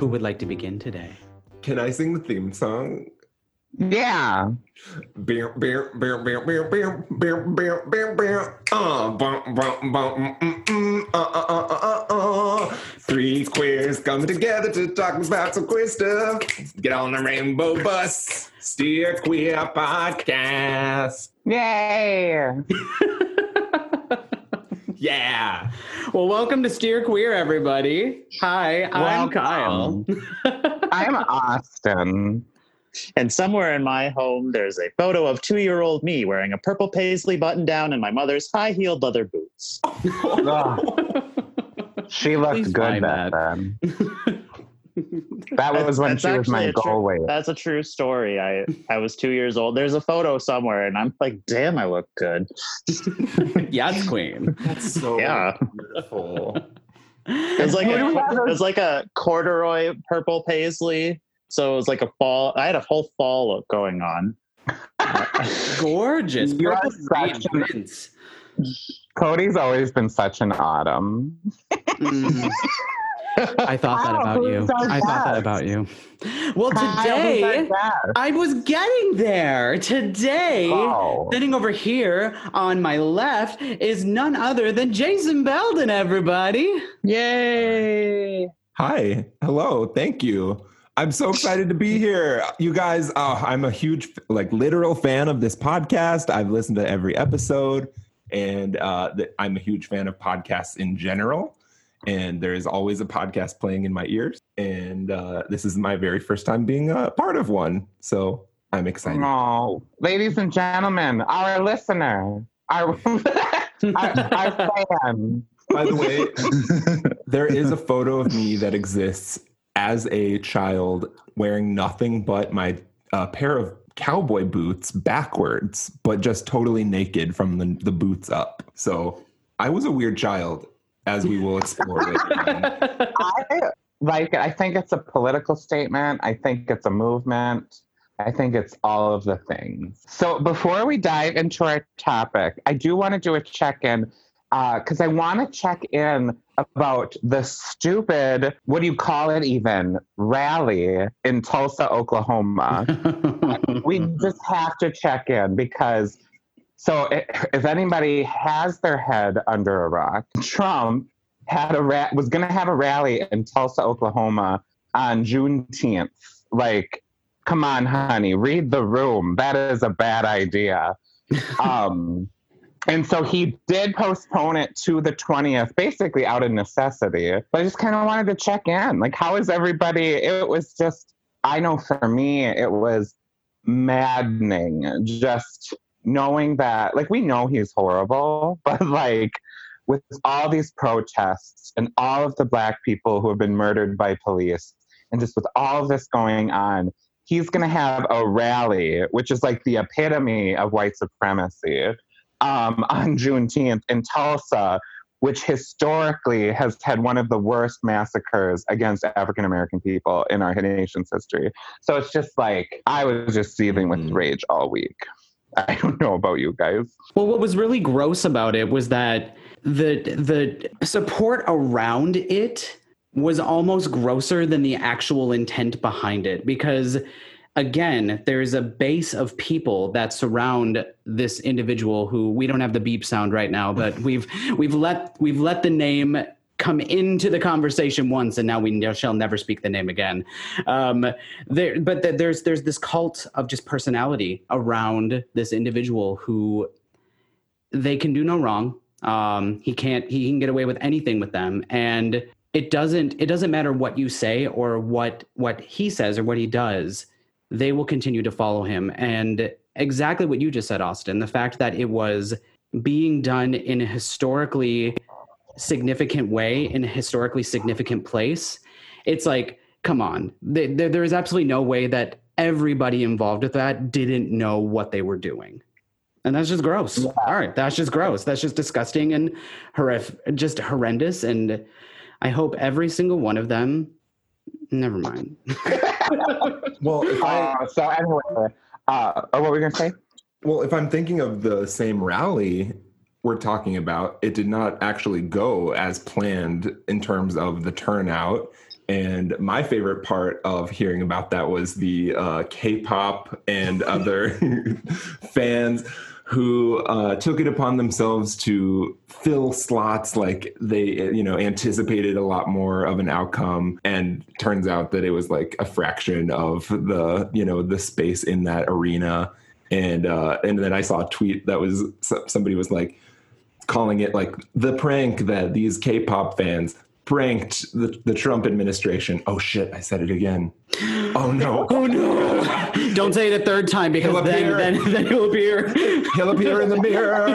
Who would like to begin today? Can I sing the theme song? Yeah. Bear, bear, bear, bear, bear, bear, bear, bear, bear, bear. Uh, bum, bum, bum, mm, mm, uh, uh, uh, uh, uh, uh. Three queers coming together to talk about some queer stuff. Get on the rainbow bus. Steer Queer Podcast. Yay. Yeah. Well, welcome to Steer Queer, everybody. Hi, I'm Kyle. I'm Austin. And somewhere in my home, there's a photo of two year old me wearing a purple paisley button down and my mother's high heeled leather boots. Ugh, she looked Please good back that. then. That was when she was my actually goal weight. That's a true story. I, I was two years old. There's a photo somewhere, and I'm like, damn, I look good. yes, Queen. That's so Yeah. beautiful. It was like a, it was like a corduroy purple paisley. So it was like a fall. I had a whole fall look going on. Gorgeous. You're Purple such green. Cody's always been such an autumn. Mm. I thought that about you. who's I thought that about you. Well, Kyle, who's our today? I was getting there. Today, sitting over here on my left is none other than Jason Belden, everybody. Yay! Hi. Hello. Thank you. I'm so excited to be here. You guys, oh, I'm a huge, like, literal fan of this podcast. I've listened to every episode, and uh, th- I'm a huge fan of podcasts in general. And there is always a podcast playing in my ears. And uh, this is my very first time being a part of one. So I'm excited. Oh, ladies and gentlemen, our listener, our, our, our fan. By the way, there is a photo of me that exists as a child wearing nothing but my uh, pair of cowboy boots backwards, but just totally naked from the, the boots up. So I was a weird child, as we will explore later. on. I like it. I think it's a political statement. I think it's a movement. I think it's all of the things. So before we dive into our topic, I do want to do a check-in uh, because I want to check in about the stupid, what do you call it even, rally in Tulsa, Oklahoma. we just have to check in because so if anybody has their head under a rock trump had a ra- was going to have a rally in tulsa oklahoma on juneteenth like come on honey read the room that is a bad idea um and so he did postpone it to the 20th, basically out of necessity. But I just kind of wanted to check in. Like, how is everybody? It was just, I know for me, it was maddening just knowing that, like, we know he's horrible, but like, with all these protests and all of the black people who have been murdered by police, and just with all of this going on, he's going to have a rally, which is like the epitome of white supremacy um, on Juneteenth in Tulsa, which historically has had one of the worst massacres against African American people in our nation's history. So it's just like I was just seething with Mhm. rage all week. I don't know about you guys. Well, what was really gross about it was that the the support around it was almost grosser than the actual intent behind it because again there's a base of people that surround this individual who we don't have the beep sound right now but we've we've let we've let the name come into the conversation once and now we shall never speak the name again. Um there but th- there's there's this cult of just personality around this individual who they can do no wrong. Um he can't he can get away with anything with them. And it doesn't it doesn't matter what you say or what what he says or what he does they will continue to follow him. And exactly what you just said austin the fact that it was being done in a historically significant way in a historically significant place it's like come on. There, there, there is absolutely no way that everybody involved with that didn't know what they were doing. And that's just gross. Yeah. all right that's just gross. That's just disgusting and horrific just horrendous. And i hope every single one of them never mind. Well, if I Uh, so anyway, uh, what were we gonna say? Well, if I'm thinking of the same rally we're talking about, it did not actually go as planned in terms of the turnout. And my favorite part of hearing about that was the uh, K-pop and other fans who uh, took it upon themselves to fill slots like they you know anticipated a lot more of an outcome. And turns out that it was like a fraction of the you know the space in that arena. And uh, and then I saw a tweet that was somebody was like calling it like the prank that these K-pop fans pranked the, the Trump administration. Oh shit, I said it again. Oh no. oh no. Don't say it a third time because then, then, then he'll appear. He'll appear in the mirror.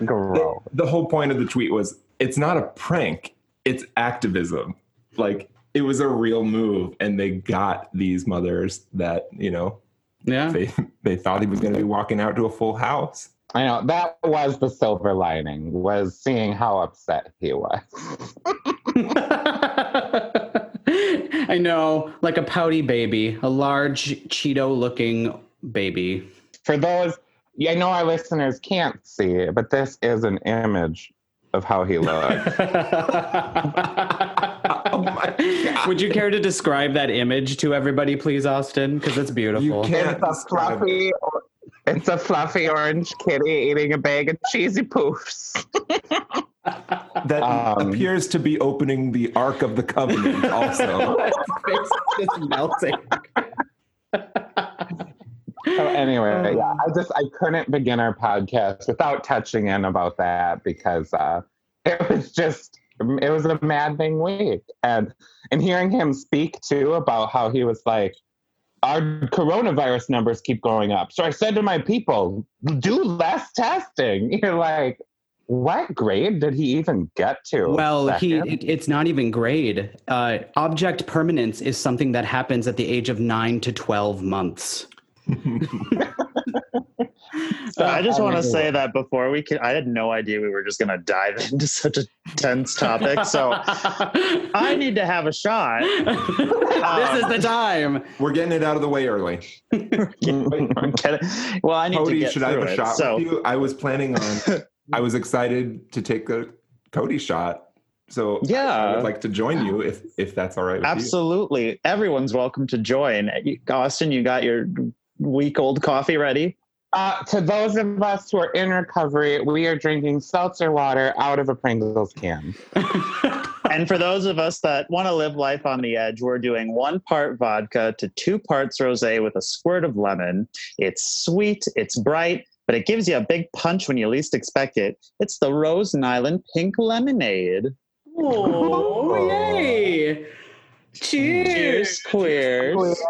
the, the whole point of the tweet was it's not a prank, it's activism. Like it was a real move and they got these mothers that, you know, yeah. They they thought he was going to be walking out to a full house. I know that was the silver lining was seeing how upset he was. I know, like a pouty baby, a large Cheeto looking baby. For those, I know our listeners can't see it, but this is an image of how he looks. oh. Would you care to describe that image to everybody, please, Austin? Because it's beautiful. You can't it's a fluffy, it's a fluffy orange kitty eating a bag of cheesy poofs. that um, appears to be opening the Ark of the Covenant, also. it's just melting. So anyway, yeah, I just I couldn't begin our podcast without touching in about that because uh, it was just it was a maddening week, and and hearing him speak too about how he was like, our coronavirus numbers keep going up. So I said to my people, do less testing. You're like, what grade did he even get to? Well, he it, it's not even grade. Uh, object permanence is something that happens at the age of nine to twelve months. so I just want to say that before we can, I had no idea we were just going to dive into such a tense topic. So I need to have a shot. this is the um, time. We're getting it out of the way early. well, I need Cody, to get should I have a it, shot so. with you? I was planning on. I was excited to take a Cody shot. So yeah, I would like to join you if if that's all right. Absolutely, you. everyone's welcome to join. Austin, you got your week old coffee ready? Uh, to those of us who are in recovery, we are drinking seltzer water out of a Pringles can. and for those of us that want to live life on the edge, we're doing one part vodka to two parts rosé with a squirt of lemon. It's sweet, it's bright, but it gives you a big punch when you least expect it. It's the Rose Island Pink Lemonade. Oh, yay! Cheers, Cheers queers.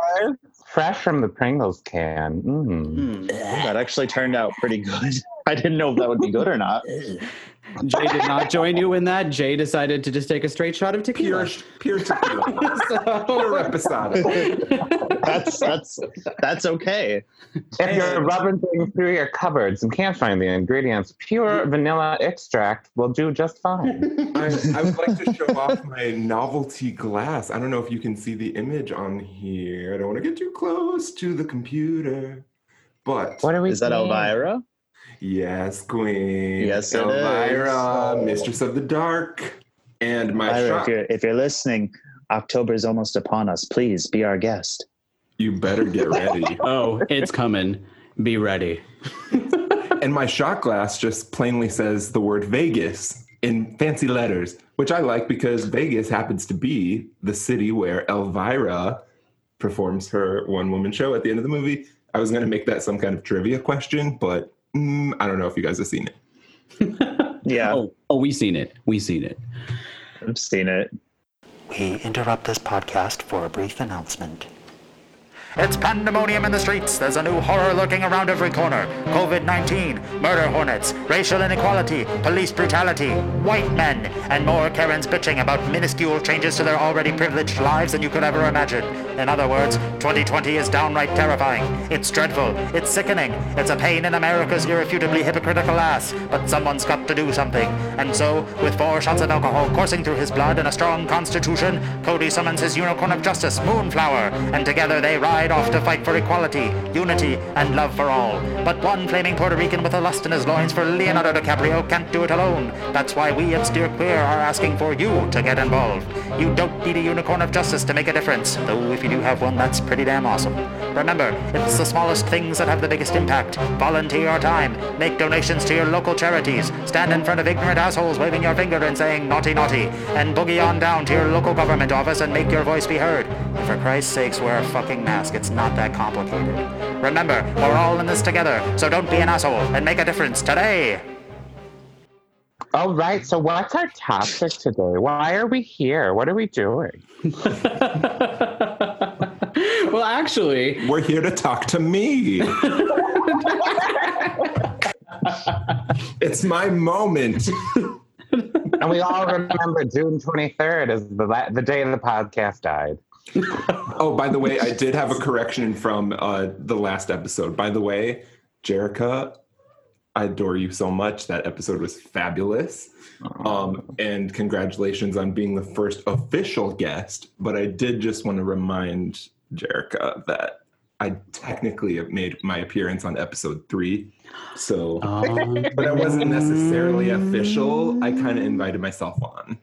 Fresh from the Pringles can. Mm. That actually turned out pretty good. I didn't know if that would be good or not. Jay did not join you in that. Jay decided to just take a straight shot of tequila. Pure, pure tequila. so, pure episodic. That's that's that's okay. If you're rubbing things through your cupboards and can't find the ingredients, pure vanilla extract will do just fine. I, I would like to show off my novelty glass. I don't know if you can see the image on here. I don't want to get too close to the computer. But what are we? Is that Elvira? Yes, Queen. Yes, Elvira, Mistress of the Dark, and my Elvira, shop. If you're, if you're listening, October is almost upon us. Please be our guest. You better get ready. oh, it's coming. Be ready. and my shot glass just plainly says the word Vegas in fancy letters, which I like because Vegas happens to be the city where Elvira performs her one woman show at the end of the movie. I was going to make that some kind of trivia question, but mm, I don't know if you guys have seen it. yeah. Oh, oh, we seen it. We've seen it. I've seen it. We interrupt this podcast for a brief announcement. It's pandemonium in the streets. There's a new horror lurking around every corner. COVID 19, murder hornets, racial inequality, police brutality, white men, and more Karens bitching about minuscule changes to their already privileged lives than you could ever imagine. In other words, 2020 is downright terrifying. It's dreadful. It's sickening. It's a pain in America's irrefutably hypocritical ass. But someone's got to do something. And so, with four shots of alcohol coursing through his blood and a strong constitution, Cody summons his unicorn of justice, Moonflower, and together they rise off to fight for equality, unity, and love for all. But one flaming Puerto Rican with a lust in his loins for Leonardo DiCaprio can't do it alone. That's why we at Steer Queer are asking for you to get involved. You don't need a unicorn of justice to make a difference, though if you do have one, that's pretty damn awesome. Remember, it's the smallest things that have the biggest impact. Volunteer your time, make donations to your local charities, stand in front of ignorant assholes waving your finger and saying naughty naughty, and boogie on down to your local government office and make your voice be heard. And for Christ's sakes, wear a fucking mask. It's not that complicated. Remember, we're all in this together, so don't be an asshole and make a difference today. All right. So, what's our topic today? Why are we here? What are we doing? well, actually, We're here to talk to me. it's my moment. And we all remember June 23rd as the, la- the day the podcast died. Oh, by the way, I did have a correction from uh, the last episode. By the way, Jerica, I adore you so much. That episode was fabulous. Um, and congratulations on being the first official guest. But I did just want to remind Jerica that I technically have made my appearance on episode three. So, Um, but I wasn't necessarily official. I kind of invited myself on.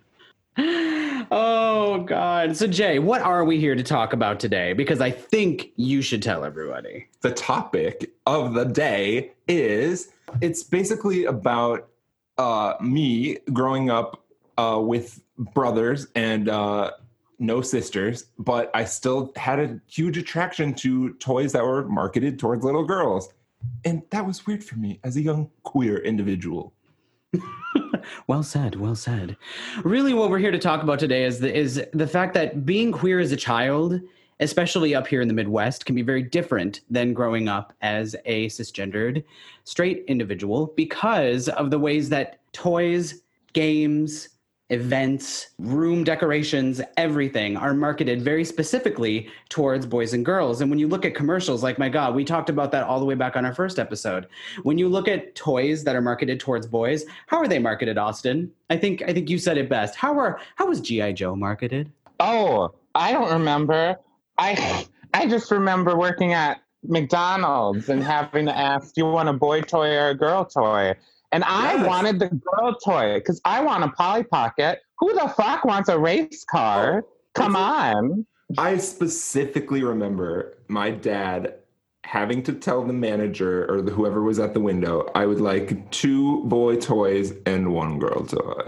Oh God. So Jay, what are we here to talk about today? Because I think you should tell everybody. the topic of the day is it's basically about uh, me growing up uh, with brothers and uh, no sisters, but I still had a huge attraction to toys that were marketed towards little girls. And that was weird for me as a young queer individual. Well said, well said. Really what we're here to talk about today is the is the fact that being queer as a child, especially up here in the Midwest, can be very different than growing up as a cisgendered straight individual because of the ways that toys, games, events, room decorations, everything are marketed very specifically towards boys and girls. And when you look at commercials, like my God, we talked about that all the way back on our first episode. When you look at toys that are marketed towards boys, how are they marketed, Austin? I think I think you said it best. How are how was G.I. Joe marketed? Oh, I don't remember. I I just remember working at McDonald's and having to ask, "Do you want a boy toy or a girl toy?" And I Yes. wanted the girl toy because I want a Polly Pocket. Who the fuck wants a race car? Oh, Come on. I specifically remember my dad having to tell the manager or the, whoever was at the window, I would like two boy toys and one girl toy.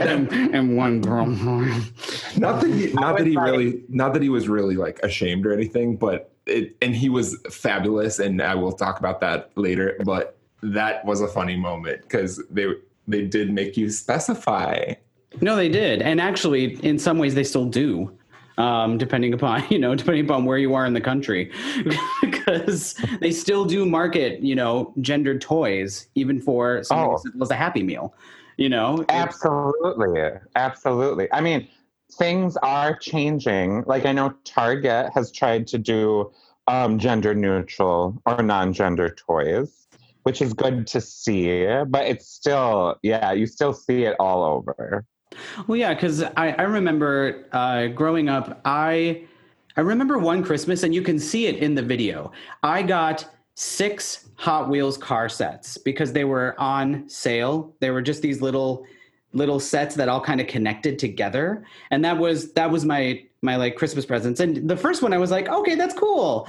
and, and one girl. not that he, not that he really, not that he was really like ashamed or anything, but it, and he was fabulous, and I will talk about that later. But that was a funny moment because they they did make you specify. No, they did, and actually, in some ways, they still do, um, depending upon you know, depending upon where you are in the country, because they still do market you know gendered toys even for something Oh. as simple as a Happy Meal. You know, Absolutely. Absolutely. I mean, things are changing. Like I know Target has tried to do um, gender neutral or non-gender toys, which is good to see, but it's still, yeah, you still see it all over. Well, yeah, because I, I remember uh, growing up, I I remember one Christmas, and you can see it in the video. I got six Hot Wheels car sets because they were on sale. They were just these little little sets that all kind of connected together, and that was that was my my like Christmas presents. And the first one, I was like, okay, that's cool.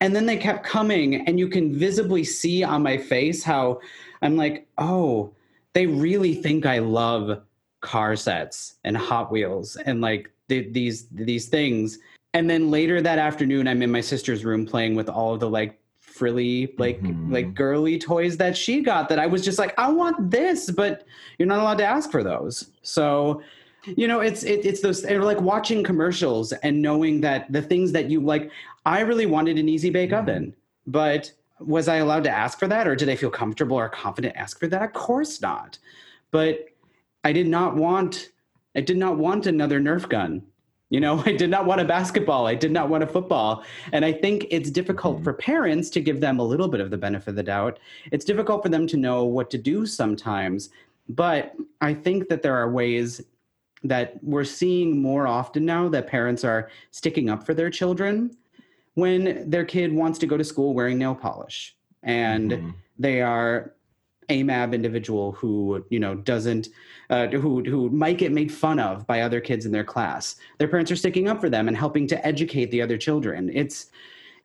And then they kept coming, and you can visibly see on my face how I'm like, oh, they really think I love car sets and Hot Wheels and like th- these these things. And then later that afternoon, I'm in my sister's room playing with all of the like frilly, like Mhm. like girly toys that she got. That I was just like, I want this, but you're not allowed to ask for those. So, you know, it's it, it's those they're like watching commercials and knowing that the things that you like. I really wanted an easy bake Mhm. oven, but was I allowed to ask for that, or did I feel comfortable or confident to ask for that? Of course not. But I did not want I did not want another Nerf gun. You know, I did not want a basketball. I did not want a football. And I think it's difficult Mhm. for parents to give them a little bit of the benefit of the doubt. It's difficult for them to know what to do sometimes. But I think that there are ways that we're seeing more often now that parents are sticking up for their children when their kid wants to go to school wearing nail polish and Mhm. they are AMAB individual who you know doesn't uh, who who might get made fun of by other kids in their class. Their parents are sticking up for them and helping to educate the other children. It's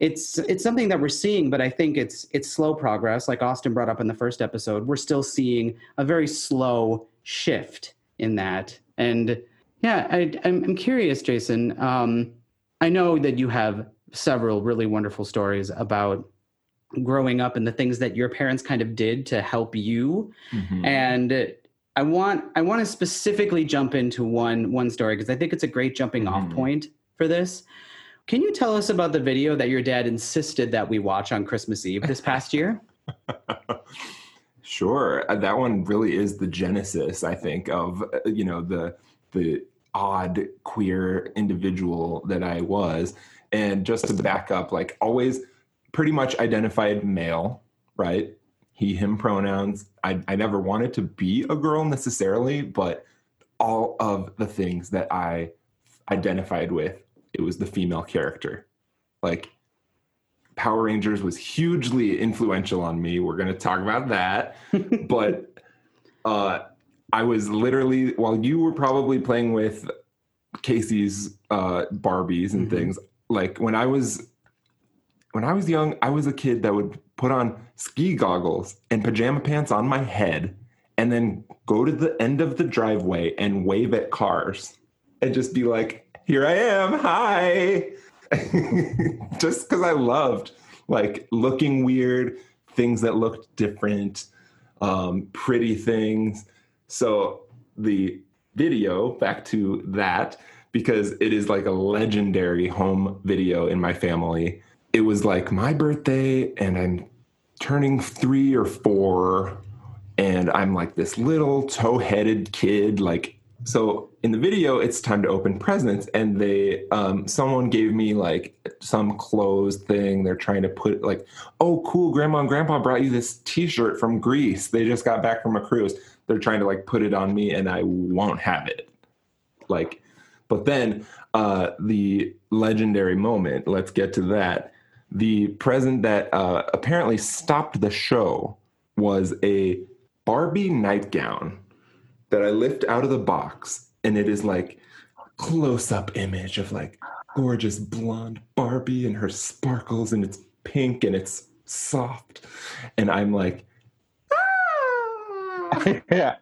it's it's something that we're seeing, but I think it's it's slow progress. Like Austin brought up in the first episode, we're still seeing a very slow shift in that. And yeah, I, I'm I'm curious, Jason. Um, I know that you have several really wonderful stories about growing up and the things that your parents kind of did to help you. Mhm. and i want i want to specifically jump into one one story because i think it's a great jumping off Mhm. point for this. Can you tell us about the video that your dad insisted that we watch on christmas eve this past year? Sure, Uh, that one really is the genesis, I think, of uh, you know the the odd queer individual that I was, and just to back up, like always, pretty much identified male, right? He him pronouns. I I never wanted to be a girl necessarily, but all of the things that I identified with, it was the female character, like Power Rangers was hugely influential on me. We're going to talk about that. but uh, I was literally, while you were probably playing with Casey's uh, Barbies and Mhm. things, like when I was when I was young, I was a kid that would put on ski goggles and pajama pants on my head and then go to the end of the driveway and wave at cars and just be like, here I am. Hi. just because I loved like looking weird, things that looked different, um, pretty things. So the video, back to that, because it is like a legendary home video in my family. It was like my birthday, and I'm turning three or four, and I'm like this little toe headed kid, like so in the video it's time to open presents and they um someone gave me like some clothes thing. They're trying to put like oh cool grandma and grandpa brought you this t-shirt from greece. They just got back from a cruise. They're trying to like put it on me and i won't have it. Like but then uh the legendary moment let's get to that the present that uh apparently stopped the show was a barbie nightgown that I lift out of the box, and it is like close up image of like gorgeous blonde Barbie and her sparkles, and it's pink and it's soft, and I'm like "Ah," yeah.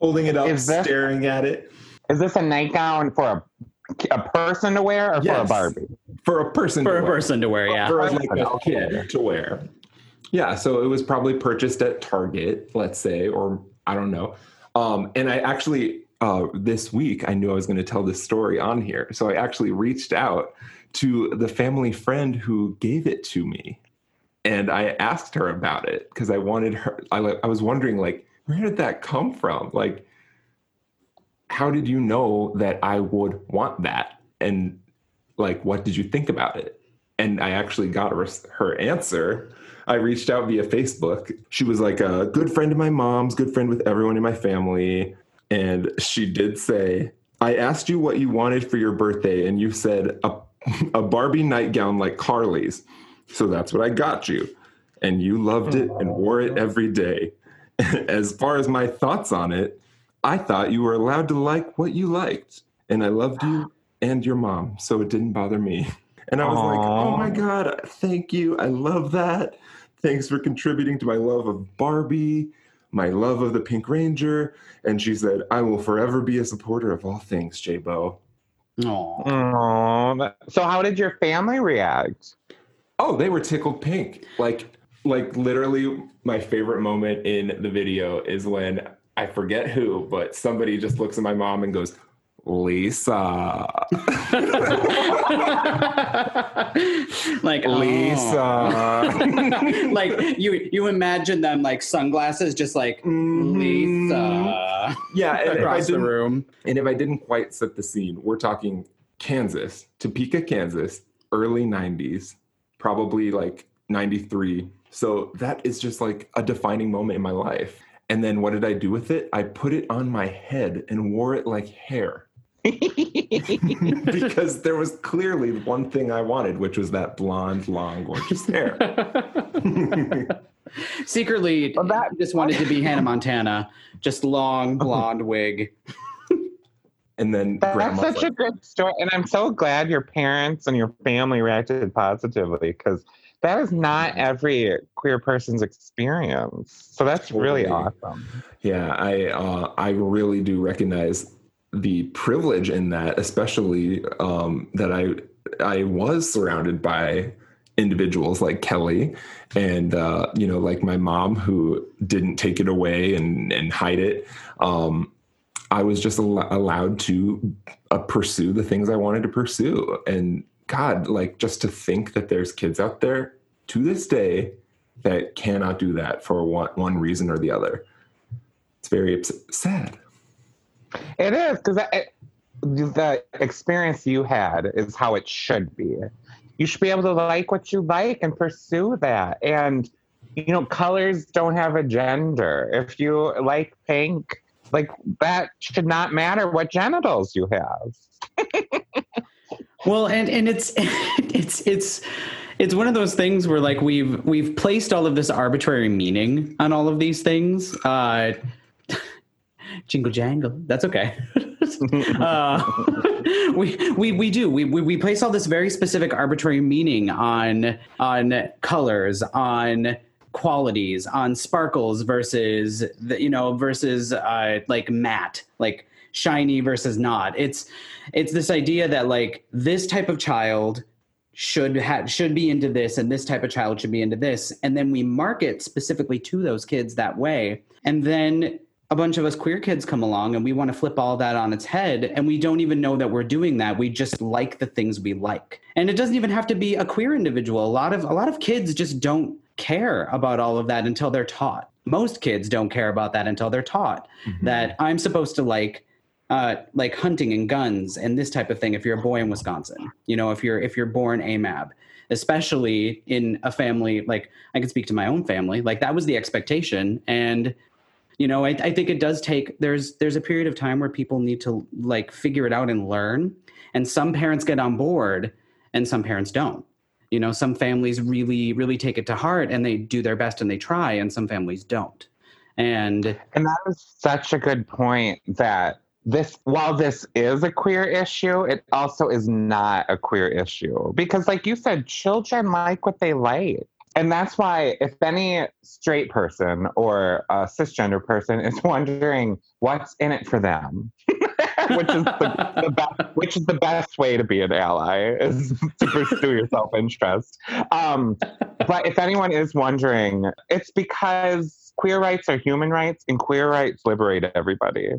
holding it up, Is this- staring at it Is this a nightgown for a, a person to wear or for a Barbie? for a person for to a wear. person to wear yeah for like a kid to wear. Yeah, so it was probably purchased at Target, let's say, or I don't know. Um, and I actually uh, this week I knew I was going to tell this story on here, so I actually reached out to the family friend who gave it to me, and I asked her about it because I wanted her. I I was wondering like where did that come from? Like, how did you know that I would want that? And like, what did you think about it? And I actually got her, her answer. I reached out via Facebook. She was like a good friend of my mom's, good friend with everyone in my family. And she did say, I asked you what you wanted for your birthday, and you said a, a Barbie nightgown like Carly's. So that's what I got you. And you loved it and wore it every day. As far as my thoughts on it, I thought you were allowed to like what you liked. And I loved you and your mom, so it didn't bother me. And I was like, oh my God, thank you. I love that. Thanks for contributing to my love of Barbie, my love of the Pink Ranger. And she said, I will forever be a supporter of all things, J Bo. Aw. Oh, so how did your family react? Oh, they were tickled pink. Like, like literally, my favorite moment in the video is when I forget who, but somebody just looks at my mom and goes, Lisa. like oh. Lisa. like you you imagine them like sunglasses just like Mhm. Lisa Yeah, and across the room. and if I didn't quite set the scene, we're talking Kansas, Topeka, Kansas, early 90s, probably like 93. So that is just like a defining moment in my life. And then what did I do with it? I put it on my head and wore it like hair. because there was clearly one thing I wanted, which was that blonde, long, gorgeous hair. Secretly, Well, that- just wanted to be Hannah Montana, just long blonde wig. And then That's such like, a good story. And I'm so glad your parents and your family reacted positively because that is not every queer person's experience. So that's really awesome. Yeah, I uh, I really do recognize the privilege in that, especially um, that I I was surrounded by individuals like Kelly and uh, you know like my mom who didn't take it away and and hide it. Um, I was just al- allowed to uh, pursue the things I wanted to pursue, and God, like just to think that there's kids out there to this day that cannot do that for one one reason or the other it's very sad. It is because the experience you had is how it should be. You should be able to like what you like and pursue that. And, you know, colors don't have a gender. If you like pink, like that should not matter what genitals you have. Well, and and it's it's it's it's one of those things where like we've we've placed all of this arbitrary meaning on all of these things. Uh, jingle jangle. That's okay. uh, we, we we do we, we we place all this very specific arbitrary meaning on on colors on qualities on sparkles versus the, you know versus uh, like matte like shiny versus not. It's it's this idea that like this type of child should have should be into this and this type of child should be into this. And then we market specifically to those kids that way. And then a bunch of us queer kids come along and we want to flip all that on its head and we don't even know that we're doing that. We just like the things we like. And it doesn't even have to be a queer individual. A lot of a lot of kids just don't care about all of that until they're taught. Most kids don't care about that until they're taught mm-hmm. that i'm supposed to like uh, like hunting and guns and this type of thing if you're a boy in wisconsin you know if you're if you're born amab especially in a family like i can speak to my own family like that was the expectation. And you know I, I think it does take there's there's a period of time where people need to like figure it out and learn. And some parents get on board and some parents don't. You know some families really really take it to heart and they do their best and they try and some families don't. And And that is such a good point that this, while this is a queer issue, it also is not a queer issue. Because, like you said, children like what they like. And that's why, if any straight person or a cisgender person is wondering what's in it for them, which is the, the best, which is the best way to be an ally is to pursue your self interest. Um, but if anyone is wondering, it's because queer rights are human rights, and queer rights liberate everybody,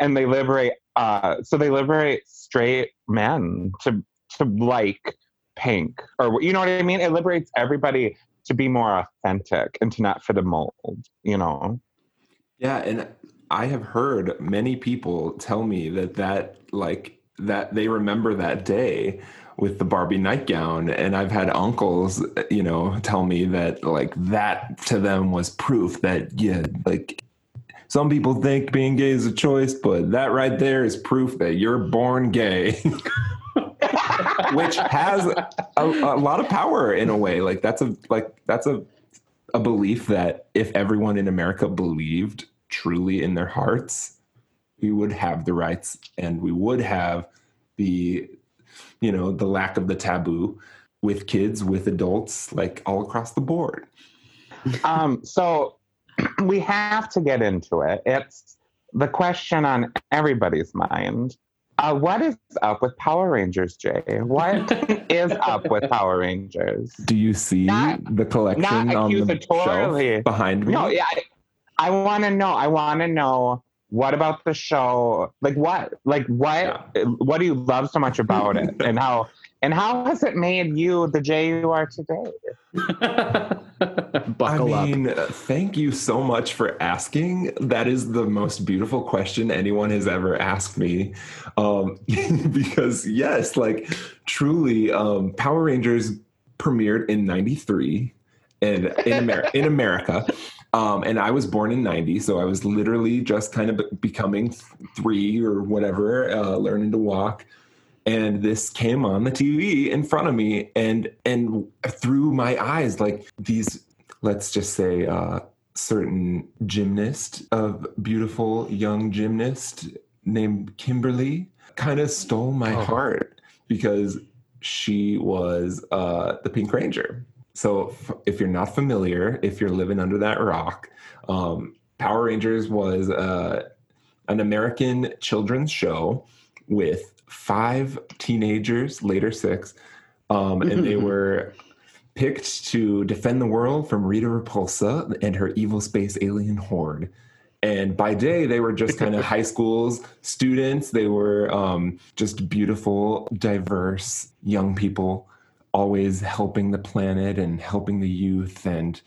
and they liberate. Uh, so they liberate straight men to to like pink, or you know what I mean. It liberates everybody to be more authentic and to not fit a mold. You know. Yeah, and I have heard many people tell me that that like that they remember that day with the Barbie nightgown and I've had uncles you know tell me that like that to them was proof that yeah like some people think being gay is a choice but that right there is proof that you're born gay which has a, a lot of power in a way like that's a like that's a a belief that if everyone in America believed truly in their hearts, we would have the rights and we would have the, you know, the lack of the taboo with kids, with adults, like all across the board. um, so we have to get into it. It's the question on everybody's mind. Uh, what is up with Power Rangers, Jay? What is up with Power Rangers? Do you see Not- the collection on the accusatorily. shelf behind me? No, yeah, I, I want to know. I want to know what about the show? Like what? Like what? What do you love so much about it, and how? And how has it made you the Jay you are today? buckle I mean, uh, thank you so much for asking. That is the most beautiful question anyone has ever asked me. Um, because, yes, like truly, um, Power Rangers premiered in 93 and in, Amer- in America. Um, and I was born in 90, so I was literally just kind of becoming three or whatever, uh, learning to walk. And this came on the TV in front of me and and through my eyes, like these, let's just say, uh, certain gymnast, of beautiful young gymnast named Kimberly, kind of stole my Oh. heart because she was uh, the Pink Ranger. So, f- if you're not familiar, if you're living under that rock, um, Power Rangers was uh, an American children's show with five teenagers, later six, um, and they were picked to defend the world from Rita Repulsa and her evil space alien horde. And by day, they were just kind of high schools students. They were um, just beautiful, diverse young people, always helping the planet and helping the youth and,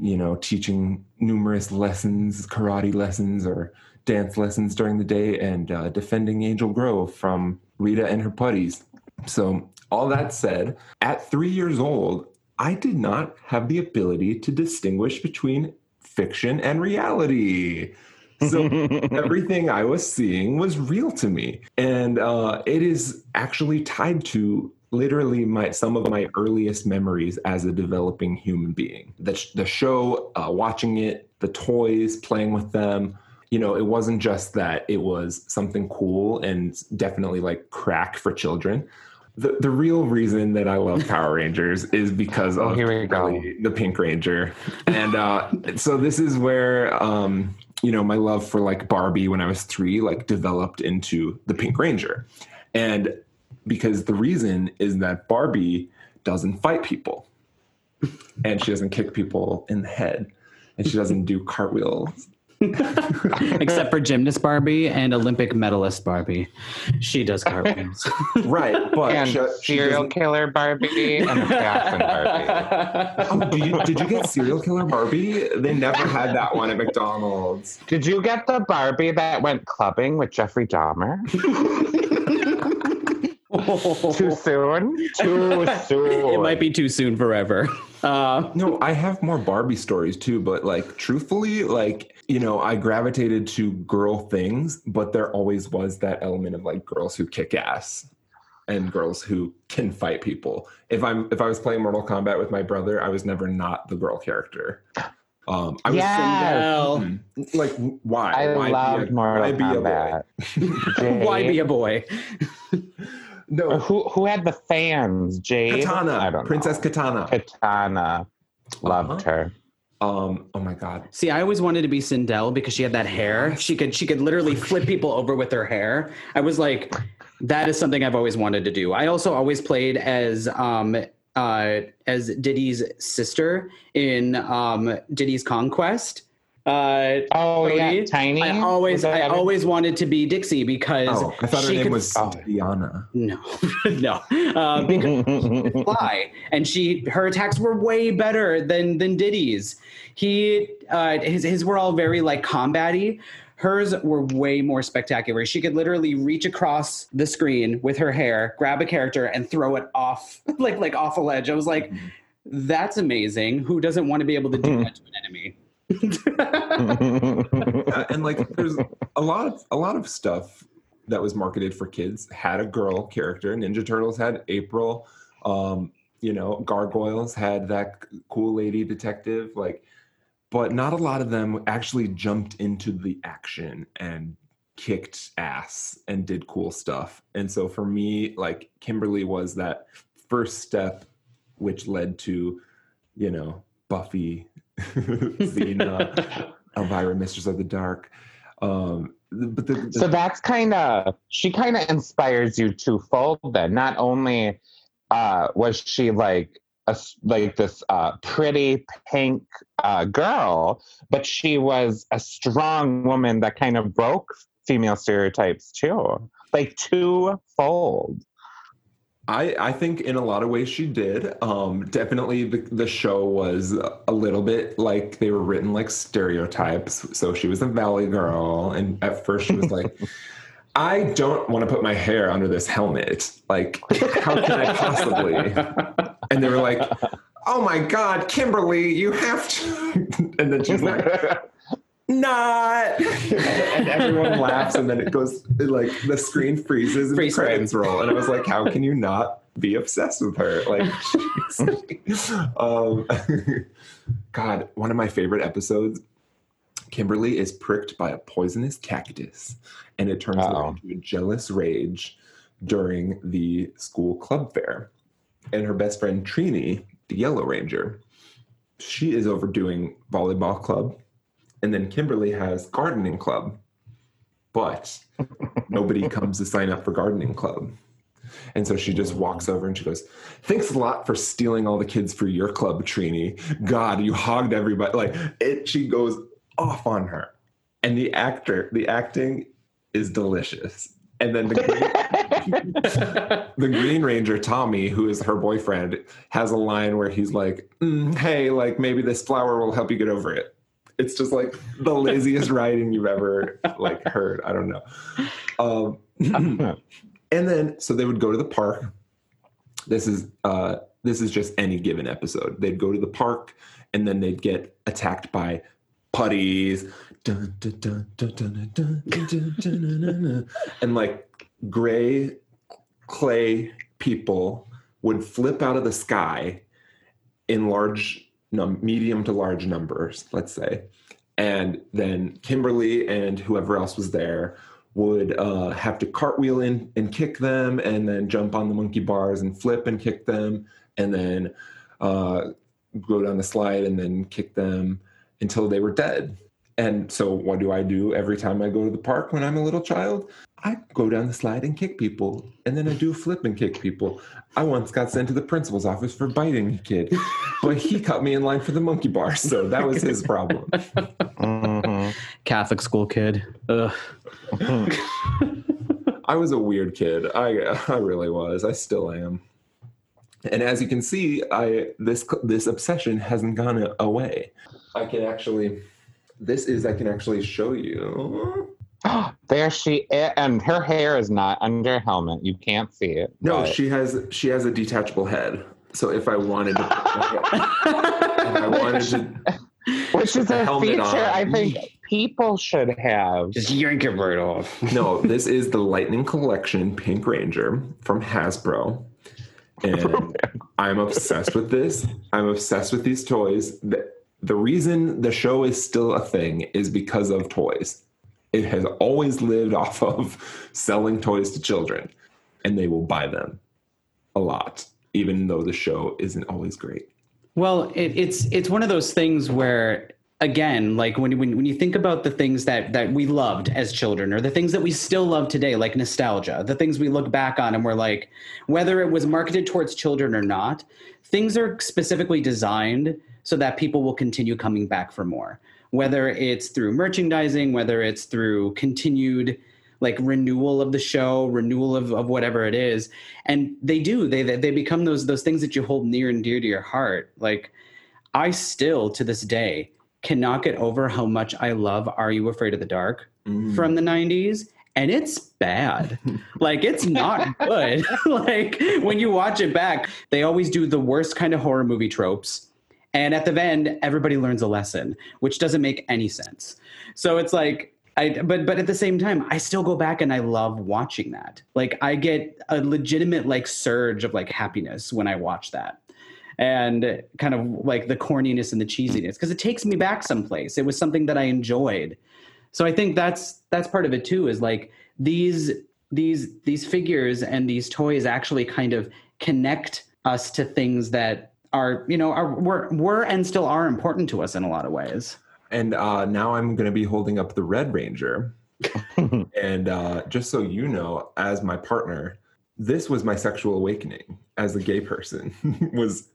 you know, teaching numerous lessons, karate lessons or dance lessons during the day and uh, defending Angel Grove from Rita and her putties. So, all that said, at three years old, I did not have the ability to distinguish between fiction and reality. So everything I was seeing was real to me, and uh, it is actually tied to literally my some of my earliest memories as a developing human being. The sh- the show, uh, watching it, the toys, playing with them. You know, it wasn't just that it was something cool and definitely like crack for children. The, the real reason that I love Power Rangers is because Oh, of here we go. The Pink Ranger. And uh, so this is where um, you know my love for like Barbie when I was three like developed into the Pink Ranger, and because the reason is that Barbie doesn't fight people, and she doesn't kick people in the head, and she doesn't do cartwheels. Except for gymnast Barbie and Olympic medalist Barbie. She does cartwheels. Right, but and she- she serial doesn't- killer Barbie and assassin Barbie. Oh, did you, did you get serial killer Barbie? They never had that one at McDonald's. Did you get the Barbie that went clubbing with Jeffrey Dahmer? Too soon? Too soon. it might be too soon forever. Uh, No, I have more Barbie stories too, but like truthfully, like, you know, I gravitated to girl things, but there always was that element of like girls who kick ass and girls who can fight people. If I'm if I was playing Mortal Kombat with my brother, I was never not the girl character. Um I was Yes. well, Mhm. like why? I why loved be a, Mortal why be a boy? Kombat. Why be a boy? No, Who who had the fans? Jade. Katana, I don't Princess know. Katana. Katana. Loved Uh-huh. her. Um, oh my god. See, I always wanted to be Sindel because she had that hair. She could she could literally flip people over with her hair. I was like, that is something I've always wanted to do. I also always played as um uh as Diddy's sister in um Diddy's Kong Quest. Uh Oh yeah, tiny. I always I ever- always wanted to be Dixie because Oh, I thought her she name could- was oh. Diana. no no. Uh, because fly and she her attacks were way better than than diddy's. He uh his his were all very like combat-y. Hers were way more spectacular. She could literally reach across the screen with her hair grab a character and throw it off like like off a ledge. I was like that's amazing. Who doesn't want to be able to do that to an enemy Uh, and like there's a lot of a lot of stuff that was marketed for kids. Had a girl character. Ninja turtles had april. Um you know gargoyles had that cool lady detective like but not a lot of them actually jumped into the action and kicked ass and did cool stuff. And so for me like kimberly was that first step which led to you know buffy xena Elvira, Mistress of the Dark. Um, but the, the so that's kind of she kind of inspires you twofold. Then not only uh, was she like a s like this uh, pretty pink uh, girl, but she was a strong woman that kind of broke female stereotypes too. Like twofold. I, I think in a lot of ways she did. Um, definitely the, the show was a little bit like they were written like stereotypes. So she was a valley girl, and at first she was like, I don't want to put my hair under this helmet. Like, how can I possibly? And they were like, Oh my God, Kimberly, you have to. and then she's like, not. and everyone laughs, and then it goes it like the screen freezes and Freeze the credits roll. And I was like, how can you not be obsessed with her? Like, um, God, one of my favorite episodes. Kimberly is pricked by a poisonous cactus, and it turns her Uh-oh. into a jealous rage during the school club fair. And her best friend Trini, the Yellow Ranger, she is overdoing volleyball club, and then Kimberly has gardening club, but nobody comes to sign up for gardening club. And so she just walks over and she goes, Thanks a lot for stealing all the kids for your club, Trini. God, you hogged everybody. Like it she goes off on her. And the actor, the acting is delicious. And then the green, the Green Ranger, Tommy, who is her boyfriend, has a line where he's like, "Mm, Hey, like maybe this flower will help you get over it it's just like the laziest writing you've ever like heard. I don't know. Um, and then so they would go to the park. This is uh, this is just any given episode. They'd go to the park and then they'd get attacked by putties and like gray clay people would flip out of the sky in large num- medium to large numbers let's say. And then kimberly and whoever else was there would uh, have to cartwheel in and kick them and then jump on the monkey bars and flip and kick them and then uh, go down the slide and then kick them until they were dead. And so what do i do every time i go to the park when i'm a little child i go down the slide and kick people and then i do flip and kick people i once got sent to the principal's office for biting a kid but he cut me in line for the monkey bar so that was his problem Mhm. Catholic school kid. Ugh. I was a weird kid. I I really was. I still am. And as you can see, I this this obsession hasn't gone away. I can actually this is I can actually show you. there she is, and her hair is not under a helmet. You can't see it. No, but- she has she has a detachable head. So if I wanted to if I wanted to which is the a feature on. I think people should have. Just yank it right off. No, this is the Lightning Collection Pink Ranger from Hasbro. And I'm obsessed with this. I'm obsessed with these toys. The, the reason the show is still a thing is because of toys. It has always lived off of selling toys to children, and they will buy them a lot, even though the show isn't always great. Well, it, it's it's one of those things where again, like when, when when you think about the things that that we loved as children, or the things that we still love today, like nostalgia, the things we look back on and we're like, whether it was marketed towards children or not, things are specifically designed so that people will continue coming back for more. Whether it's through merchandising, whether it's through continued like renewal of the show, renewal of, of whatever it is. And they do, they, they become those, those things that you hold near and dear to your heart. Like I still to this day cannot get over how much I love Are You Afraid of the Dark Mm. from the 90s. And it's bad. like it's not good. like when you watch it back, they always do the worst kind of horror movie tropes. And at the end, everybody learns a lesson, which doesn't make any sense. So it's like I, but but at the same time, I still go back and I love watching that. Like I get a legitimate like surge of like happiness when I watch that, and kind of like the corniness and the cheesiness because it takes me back someplace. It was something that I enjoyed, so I think that's that's part of it too. Is like these these these figures and these toys actually kind of connect us to things that are you know are were were and still are important to us in a lot of ways. And uh, now I'm going to be holding up the Red Ranger. and uh, just so you know, as my partner, this was my sexual awakening as a gay person was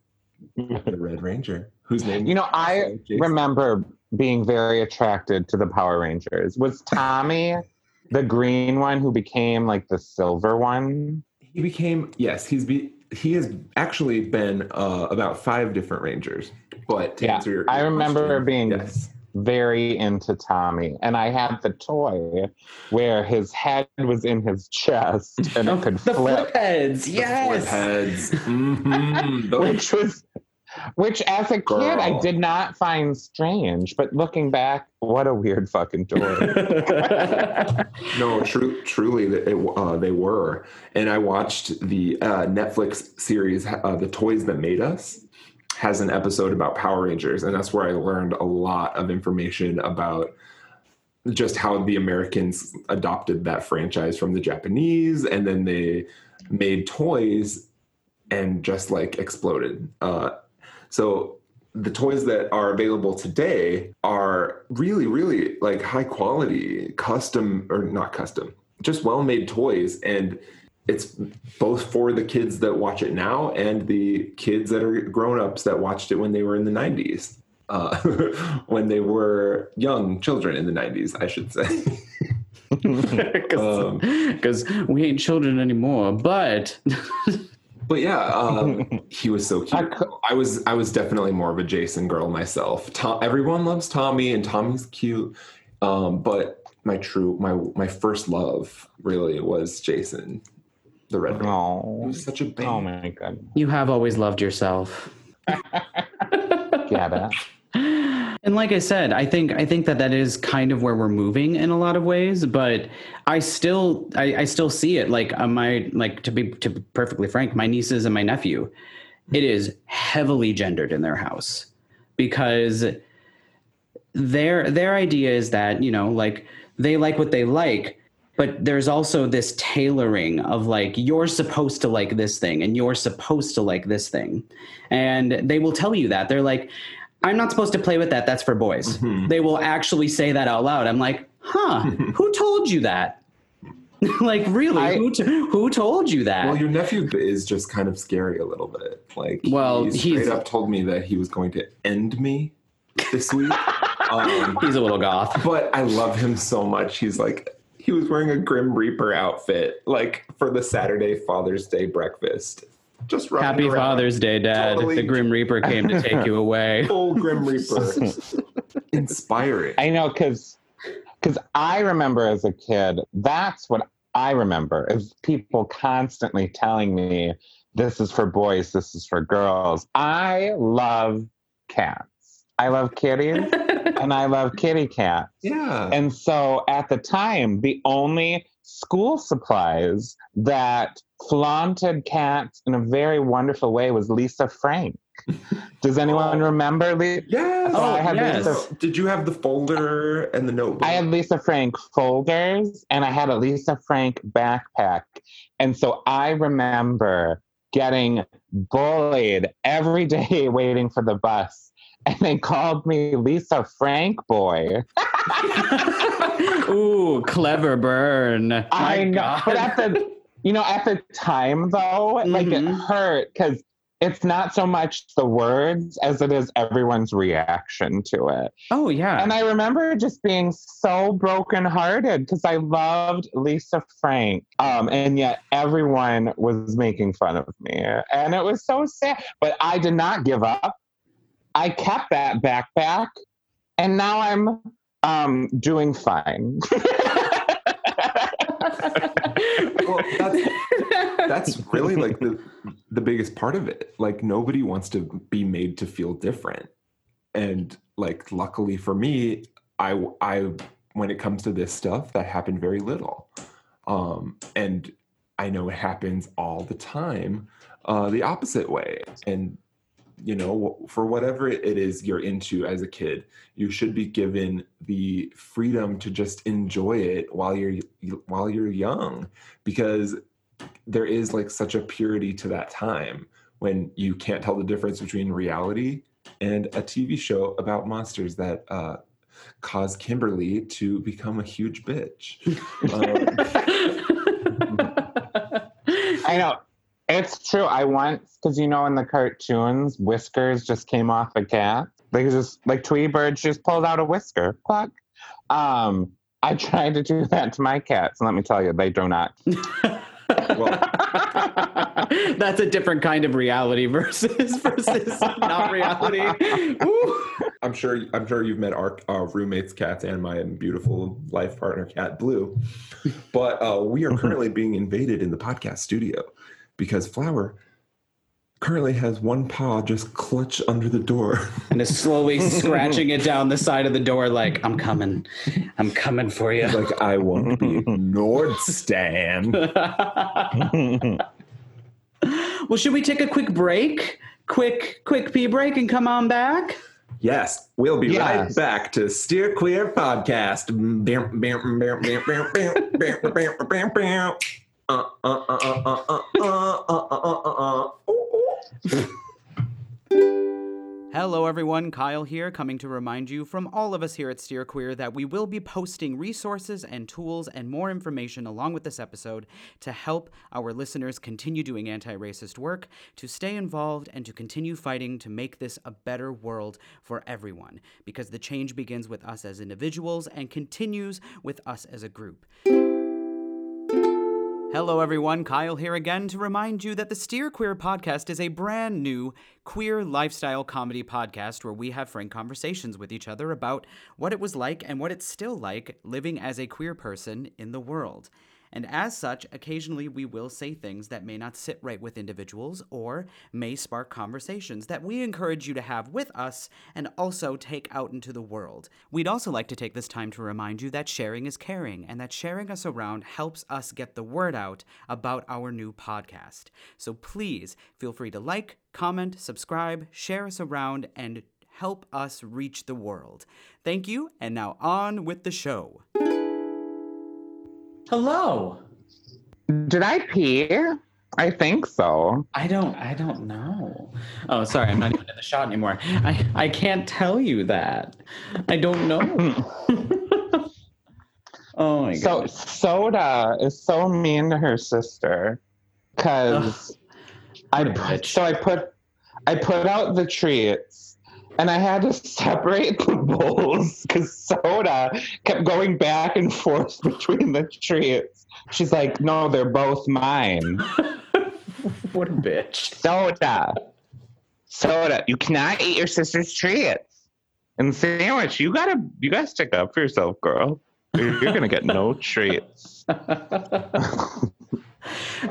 the Red Ranger, whose name You know, I Jason. remember being very attracted to the Power Rangers. Was Tommy the green one who became like the silver one? he became yes, he's be he has actually been uh, about five different Rangers. But to Yeah, answer your, I remember question, being yes. very into Tommy. And I had the toy where his head was in his chest and it could the flip, flip heads, yes. flip heads. Mhm. Which was Which, as a kid, I did not find strange, but looking back, what a weird fucking toy. No, true, truly, it, uh, they were. And I watched the uh, Netflix series, uh, "The Toys That Made Us," has an episode about Power Rangers, and that's where I learned a lot of information about just how the Americans adopted that franchise from the Japanese, and then they made toys and just like exploded. Uh, so the toys that are available today are really, really like high quality, custom or not custom, just well made toys. And it's both for the kids that watch it now and the kids that are grown ups that watched it when they were in the 90s. Uh, when they were young children in the 90s, I should say. Um, Because we ain't children anymore. But But yeah, um, he was so cute. I cou- I was I was definitely more of a Jason girl myself. Tom, everyone loves Tommy, and Tommy's cute. Um, but my true my my first love really was Jason, the Red Ranger. He Oh, was such a baby. oh my god! you have always loved yourself. yeah, it? And like I said, I think I think that that is kind of where we're moving in a lot of ways. But I still I, I still see it. Like uh, my like to be to be perfectly frank, my nieces and my nephew, it is heavily gendered in their house because their their idea is that you know like they like what they like but there's also this tailoring of like you're supposed to like this thing and you're supposed to like this thing. And they will tell you that. They're like i'm not supposed to play with that that's for boys Mhm. they will actually say that out loud i'm like huh who told you that like really I- who, t- who told you that Well, your nephew is just kind of scary a little bit. Like, Well, he straight he's- up told me that he was going to end me this week. um, he's a little goth but I love him so much. He's like, he was wearing a Grim Reaper outfit, like for the Saturday Father's Day breakfast. Just running happy around, father's day dad Totally. the grim reaper came to take you away Full Grim Reaper. Inspiring. I know because because I remember as a kid, that's what I remember is people constantly telling me this is for boys, this is for girls. I love cats. I love kitties and I love kitty cats. yeah. And so at the time, the only school supplies that flaunted cats in a very wonderful way was Lisa Frank. Does anyone Oh. remember Lisa? yes. Had yes. Lisa Did you have the folder and the notebook? I had Lisa Frank folders and I had a Lisa Frank backpack. And so I remember getting bullied every day waiting for the bus. And they called me Lisa Frank boy. Ooh, clever burn. My I know. God. But at the you know, at the time though, like it Mhm. hurt because it's not so much the words as it is everyone's reaction to it. oh yeah. And I remember just being so brokenhearted because I loved Lisa Frank. Um, and yet everyone was making fun of me. And it was so sad. But I did not give up. I kept that backpack and now I'm um, doing fine. well, that's, that's really like the the biggest part of it. Like nobody wants to be made to feel different. And like luckily for me, I I when it comes to this stuff, that happened very little. Um and I know it happens all the time uh the opposite way. And you know, for whatever it is you're into as a kid, you should be given the freedom to just enjoy it while you're while you're young because there is like such a purity to that time when you can't tell the difference between reality and a TV show about monsters that uh, cause Kimberly to become a huge bitch. Um, I know. It's true. I once, because you know, in the cartoons, whiskers just came off a cat. They just, like Tweety Bird just pulled out a whisker. Pluck. Um, I tried to do that to my cats, and let me tell you, they do not. That's a different kind of reality versus versus not reality. Ooh. I'm sure. I'm sure you've met our, our roommates' cats and my beautiful life partner cat Blue, but uh, we are currently being invaded in the podcast studio because Flower currently has one paw just clutched under the door. And is slowly scratching it down the side of the door, like, I'm coming. I'm coming for you. like I won't be ignored, Stan. well, should we take a quick break? Quick, quick pee break and come on back? Yes, we'll be right back to Steer Queer Podcast. Hello, everyone. Kyle here, coming to remind you from all of us here at Steer Queer that we will be posting resources and tools and more information along with this episode to help our listeners continue doing anti racist work, to stay involved, and to continue fighting to make this a better world for everyone. Because the change begins with us as individuals and continues with us as a group. Hello, everyone. Kyle here again to remind you that the Steer Queer podcast is a brand new queer lifestyle comedy podcast where we have frank conversations with each other about what it was like and what it's still like living as a queer person in the world. And as such, occasionally we will say things that may not sit right with individuals or may spark conversations that we encourage you to have with us and also take out into the world. We'd also like to take this time to remind you that sharing is caring and that sharing us around helps us get the word out about our new podcast. So please feel free to like, comment, subscribe, share us around, and help us reach the world. Thank you, and now on with the show. Hello. Did I pee? I think so. I don't I don't know. Oh, sorry, I'm not even in the shot anymore. I I can't tell you that. I don't know. Hmm. oh my god. So. Soda is so mean to her sister because I put, so I put I put out the treats and I had to separate the bowls because Soda kept going back and forth between the treats. She's like, "No, they're both mine." what a bitch. Soda, Soda, you cannot eat your sister's treats. And sandwich, you gotta you gotta stick up for yourself, girl. You're, you're gonna get no treats.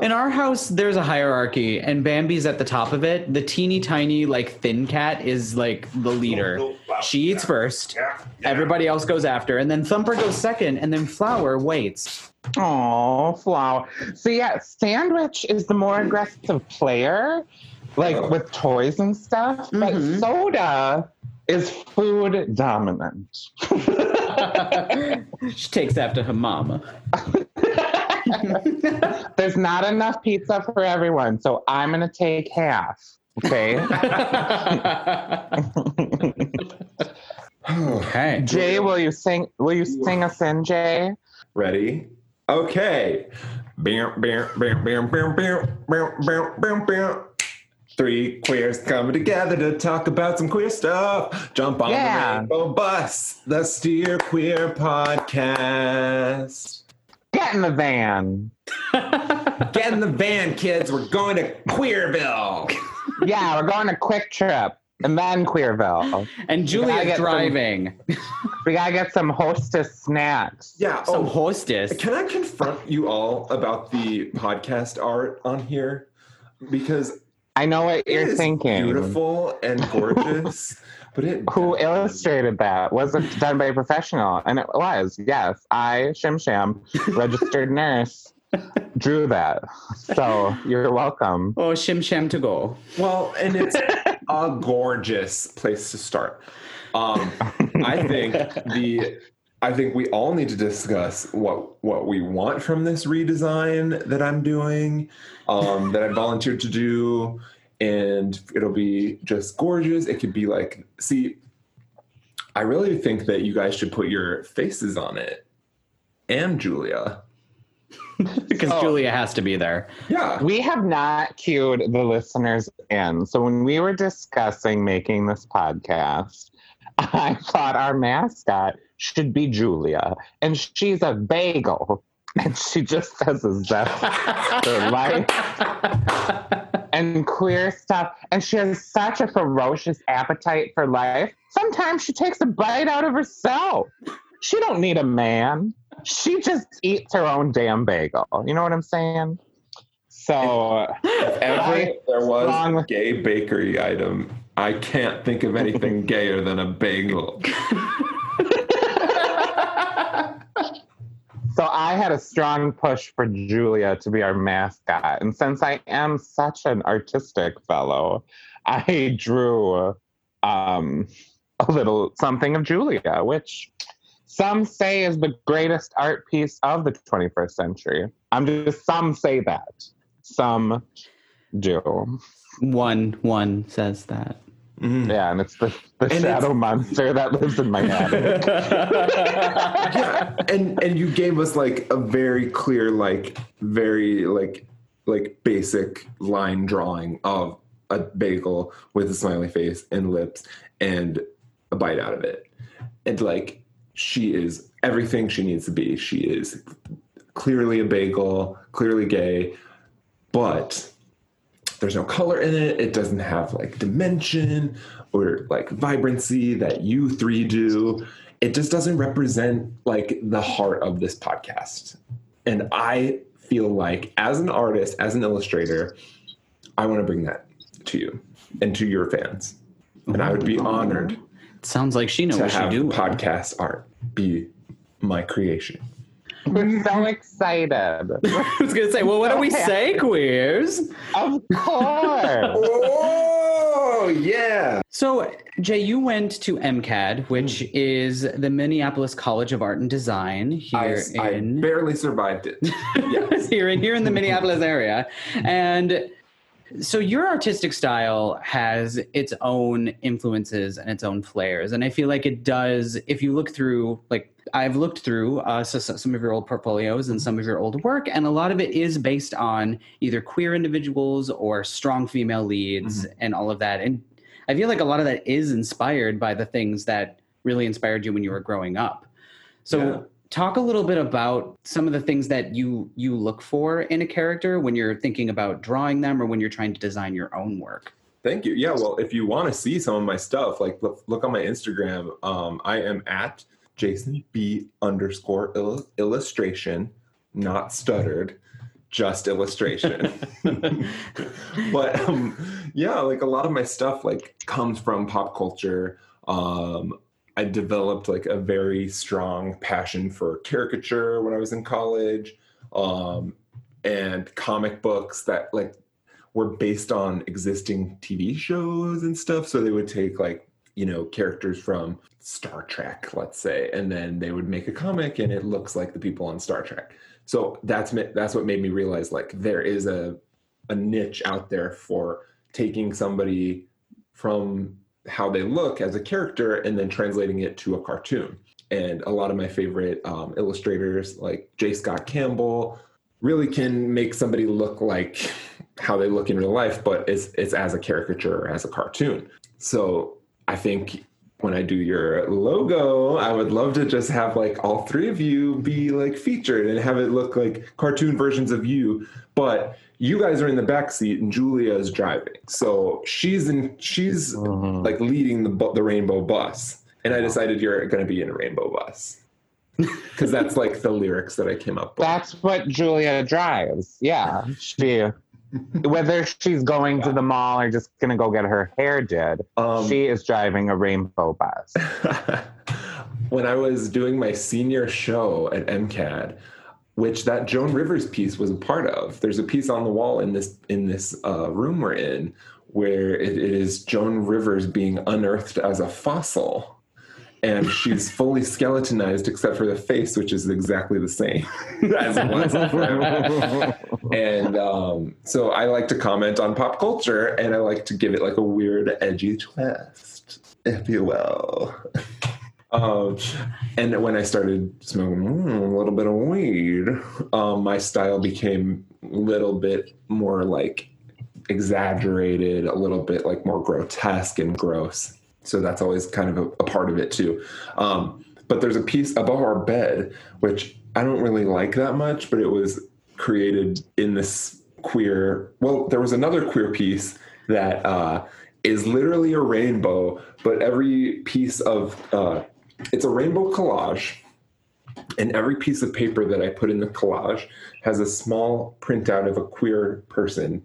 In our house, there's a hierarchy, and Bambi's at the top of it. The teeny tiny, like thin cat is like the leader. She eats first. Everybody else goes after, and then Thumper goes second, and then Flower waits. Oh, flower. So yeah, Sandwich is the more aggressive player, like with toys and stuff. But Mhm. Soda is food dominant. she takes after her mama. There's not enough pizza for everyone, so I'm going to take half. Okay. okay. Jay, will you sing? Will you sing us in, Jay? Ready? Okay. Three queers coming together to talk about some queer stuff. Jump on yeah. the rainbow bus, the Steer Queer Podcast. Get in the van. Get in the van, kids. We're going to Queerville. Yeah, we're going to Quick Trip and then Queerville. and I Julia's get some- driving. We gotta get some hostess snacks. Yeah. Some Oh, hostess. can I confront you all about the podcast art on here? Because I know what it you're is thinking. beautiful and gorgeous, but it Who illustrated that? Was it done by a professional? And it was, yes. I, Shim Sham, registered nurse, drew that. So you're welcome. Oh, shim sham to go. Well, and it's a gorgeous place to start. Um, I think the I think we all need to discuss what what we want from this redesign that I'm doing, um, that I volunteered to do, and it'll be just gorgeous. It could be like, see, I really think that you guys should put your faces on it, and Julia. because Oh. Julia has to be there. Yeah, We have not cued the listeners in. So when we were discussing making this podcast, I thought our mascot should be Julia. And she's a bagel. And she just says a zest for life and queer stuff. And she has such a ferocious appetite for life. Sometimes she takes a bite out of herself. She don't need a man. She just eats her own damn bagel. You know what I'm saying? So every there was Wrong. a gay bakery item. I can't think of anything gayer than a bagel. So I had a strong push for Julia to be our mascot. And since I am such an artistic fellow, I drew um, a little something of Julia, which some say is the greatest art piece of the 21st century. I'm just, some say that. Some do. One one says that. Mhm. Yeah, and it's the, the it's- shadow monster that lives in my head. yeah, and and you gave us like a very clear, like very like like basic line drawing of a bagel with a smiley face and lips and a bite out of it, and like she is everything she needs to be. She is clearly a bagel, clearly gay, but there's no color in it. It doesn't have like dimension or like vibrancy that you three do. It just doesn't represent like the heart of this podcast. And I feel like as an artist, as an illustrator, I want to bring that to you and to your fans. And I would be honored Sounds like she knows to what she have do. podcast art be my creation. We're so excited. I was gonna say, well, what do we Okay. say, queers? Of course. Oh, yeah. So, Jay, you went to MCAD, which Hmm. is the Minneapolis College of Art and Design here I in barely survived it. Yes. here in here in the Minneapolis area, and so your artistic style has its own influences and its own flares, and I feel like it does. If you look through, like I've looked through uh, so, so- some of your old portfolios and some of your old work, and a lot of it is based on either queer individuals or strong female leads and all of that, and I feel like a lot of that is inspired by the things that really inspired you when you were growing up. So Yeah. talk a little bit about some of the things that you you look for in a character when you're thinking about drawing them or when you're trying to design your own work. Thank you. Yeah, well, if you want to see some of my stuff, like look, look on my Instagram. Um, I am at Jason B underscore il- illustration, not stuttered, just illustration. but um, yeah, like a lot of my stuff like comes from pop culture. Um, I developed like a very strong passion for caricature when I was in college, um, and comic books that like were based on existing TV shows and stuff. So they would take like, you know, characters from Star Trek, let's say, and then they would make a comic and it looks like the people on Star Trek. So that's that's what made me realize like there is a a niche out there for taking somebody from how they look as a character and then translating it to a cartoon. And a lot of my favorite um, illustrators, like J. Scott Campbell, really can make somebody look like how they look in real life, but it's it's as a caricature or as a cartoon. So I think when I do your logo, I would love to just have like all three of you be like featured and have it look like cartoon versions of you. But you guys are in the back seat and Julia is driving, so she's in she's mm-hmm. like leading the the rainbow bus. And I decided you're going to be in a rainbow bus because that's like the lyrics that I came up with. That's what Julia drives. Yeah. She whether she's going to the mall or just gonna go get her hair did, Um, she is driving a rainbow bus. when I was doing my senior show at MCAD, which that Joan Rivers piece was a part of. There's a piece on the wall in this in this uh, room we're in where it, it is Joan Rivers being unearthed as a fossil, and she's fully skeletonized except for the face, which is exactly the same as it was. and um, so I like to comment on pop culture, and I like to give it like a weird, edgy twist, if you will. Um, and when I started smoking mm, a little bit of weed, um, my style became a little bit more like exaggerated, a little bit like more grotesque and gross. So that's always kind of a, a part of it too. Um, but there's a piece above our bed, which I don't really like that much, but it was created in this queer. Well, there was another queer piece that uh, is literally a rainbow, but every piece of uh, it's a rainbow collage, And every piece of paper that I put in the collage has a small printout of a queer person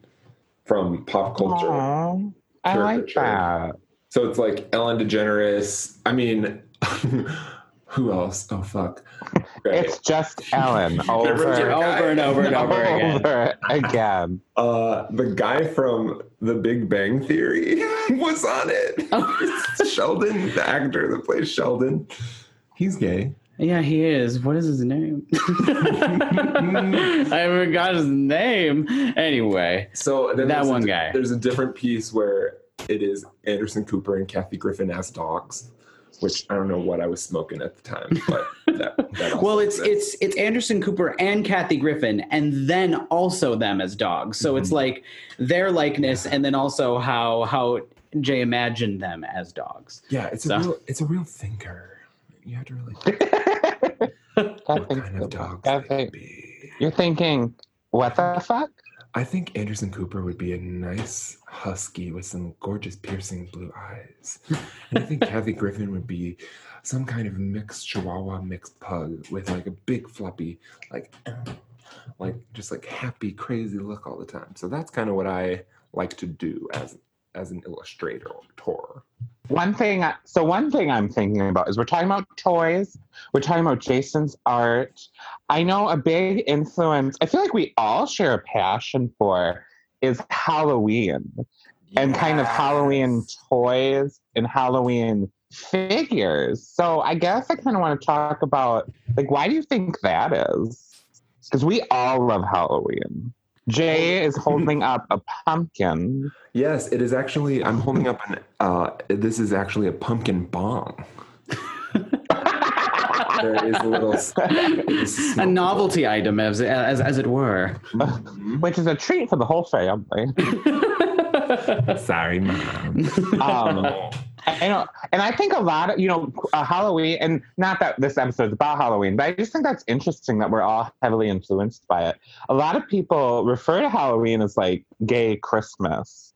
from pop culture. Aw, I like that. So it's like Ellen DeGeneres. I mean, who else? Oh fuck! Right. It's just Ellen over, Over over and over and over again. over again. Uh, the guy from The Big Bang Theory was on it. Sheldon, the actor that plays Sheldon, he's gay. Yeah, he is. What is his name? I forgot his name. Anyway, So then That there's a one di- guy. There's a different piece where it is Anderson Cooper and Kathy Griffin as dogs, which I don't know what I was smoking at the time, but that, that well, it's exists. it's it's Anderson Cooper and Kathy Griffin, and then also them as dogs. So it's Mhm. like their likeness, and then also how how Jay imagined them as dogs. yeah, it's a real it's a real thinker. You have to really think what Kathy- kind of dogs Kathy- be. You're thinking, what the fuck? I think Anderson Cooper would be a nice husky with some gorgeous piercing blue eyes. And I think Kathy Griffin would be some kind of mixed Chihuahua mixed pug with like a big floppy, like, like just like happy, crazy look all the time. So that's kind of what I like to do as as an illustrator or tour. One thing, I- so one thing I'm thinking about is we're talking about toys. We're talking about Jason's art. I know a big influence. I feel like we all share a passion for is Halloween and kind of Halloween toys and Halloween figures. So I guess I kind of want to talk about like why do you think that is? Because we all love Halloween. Jay is holding up a pumpkin. Yes, it is actually. I'm holding up an. Uh, this is actually a pumpkin bong. There is a little. A novelty item, as as as it were. Mhm. which is a treat for the whole family. Sorry, mom. Um, I know, and I think a lot of you know uh, Halloween, and not that this episode is about Halloween, but I just think that's interesting that we're all heavily influenced by it. A lot of people refer to Halloween as like gay Christmas,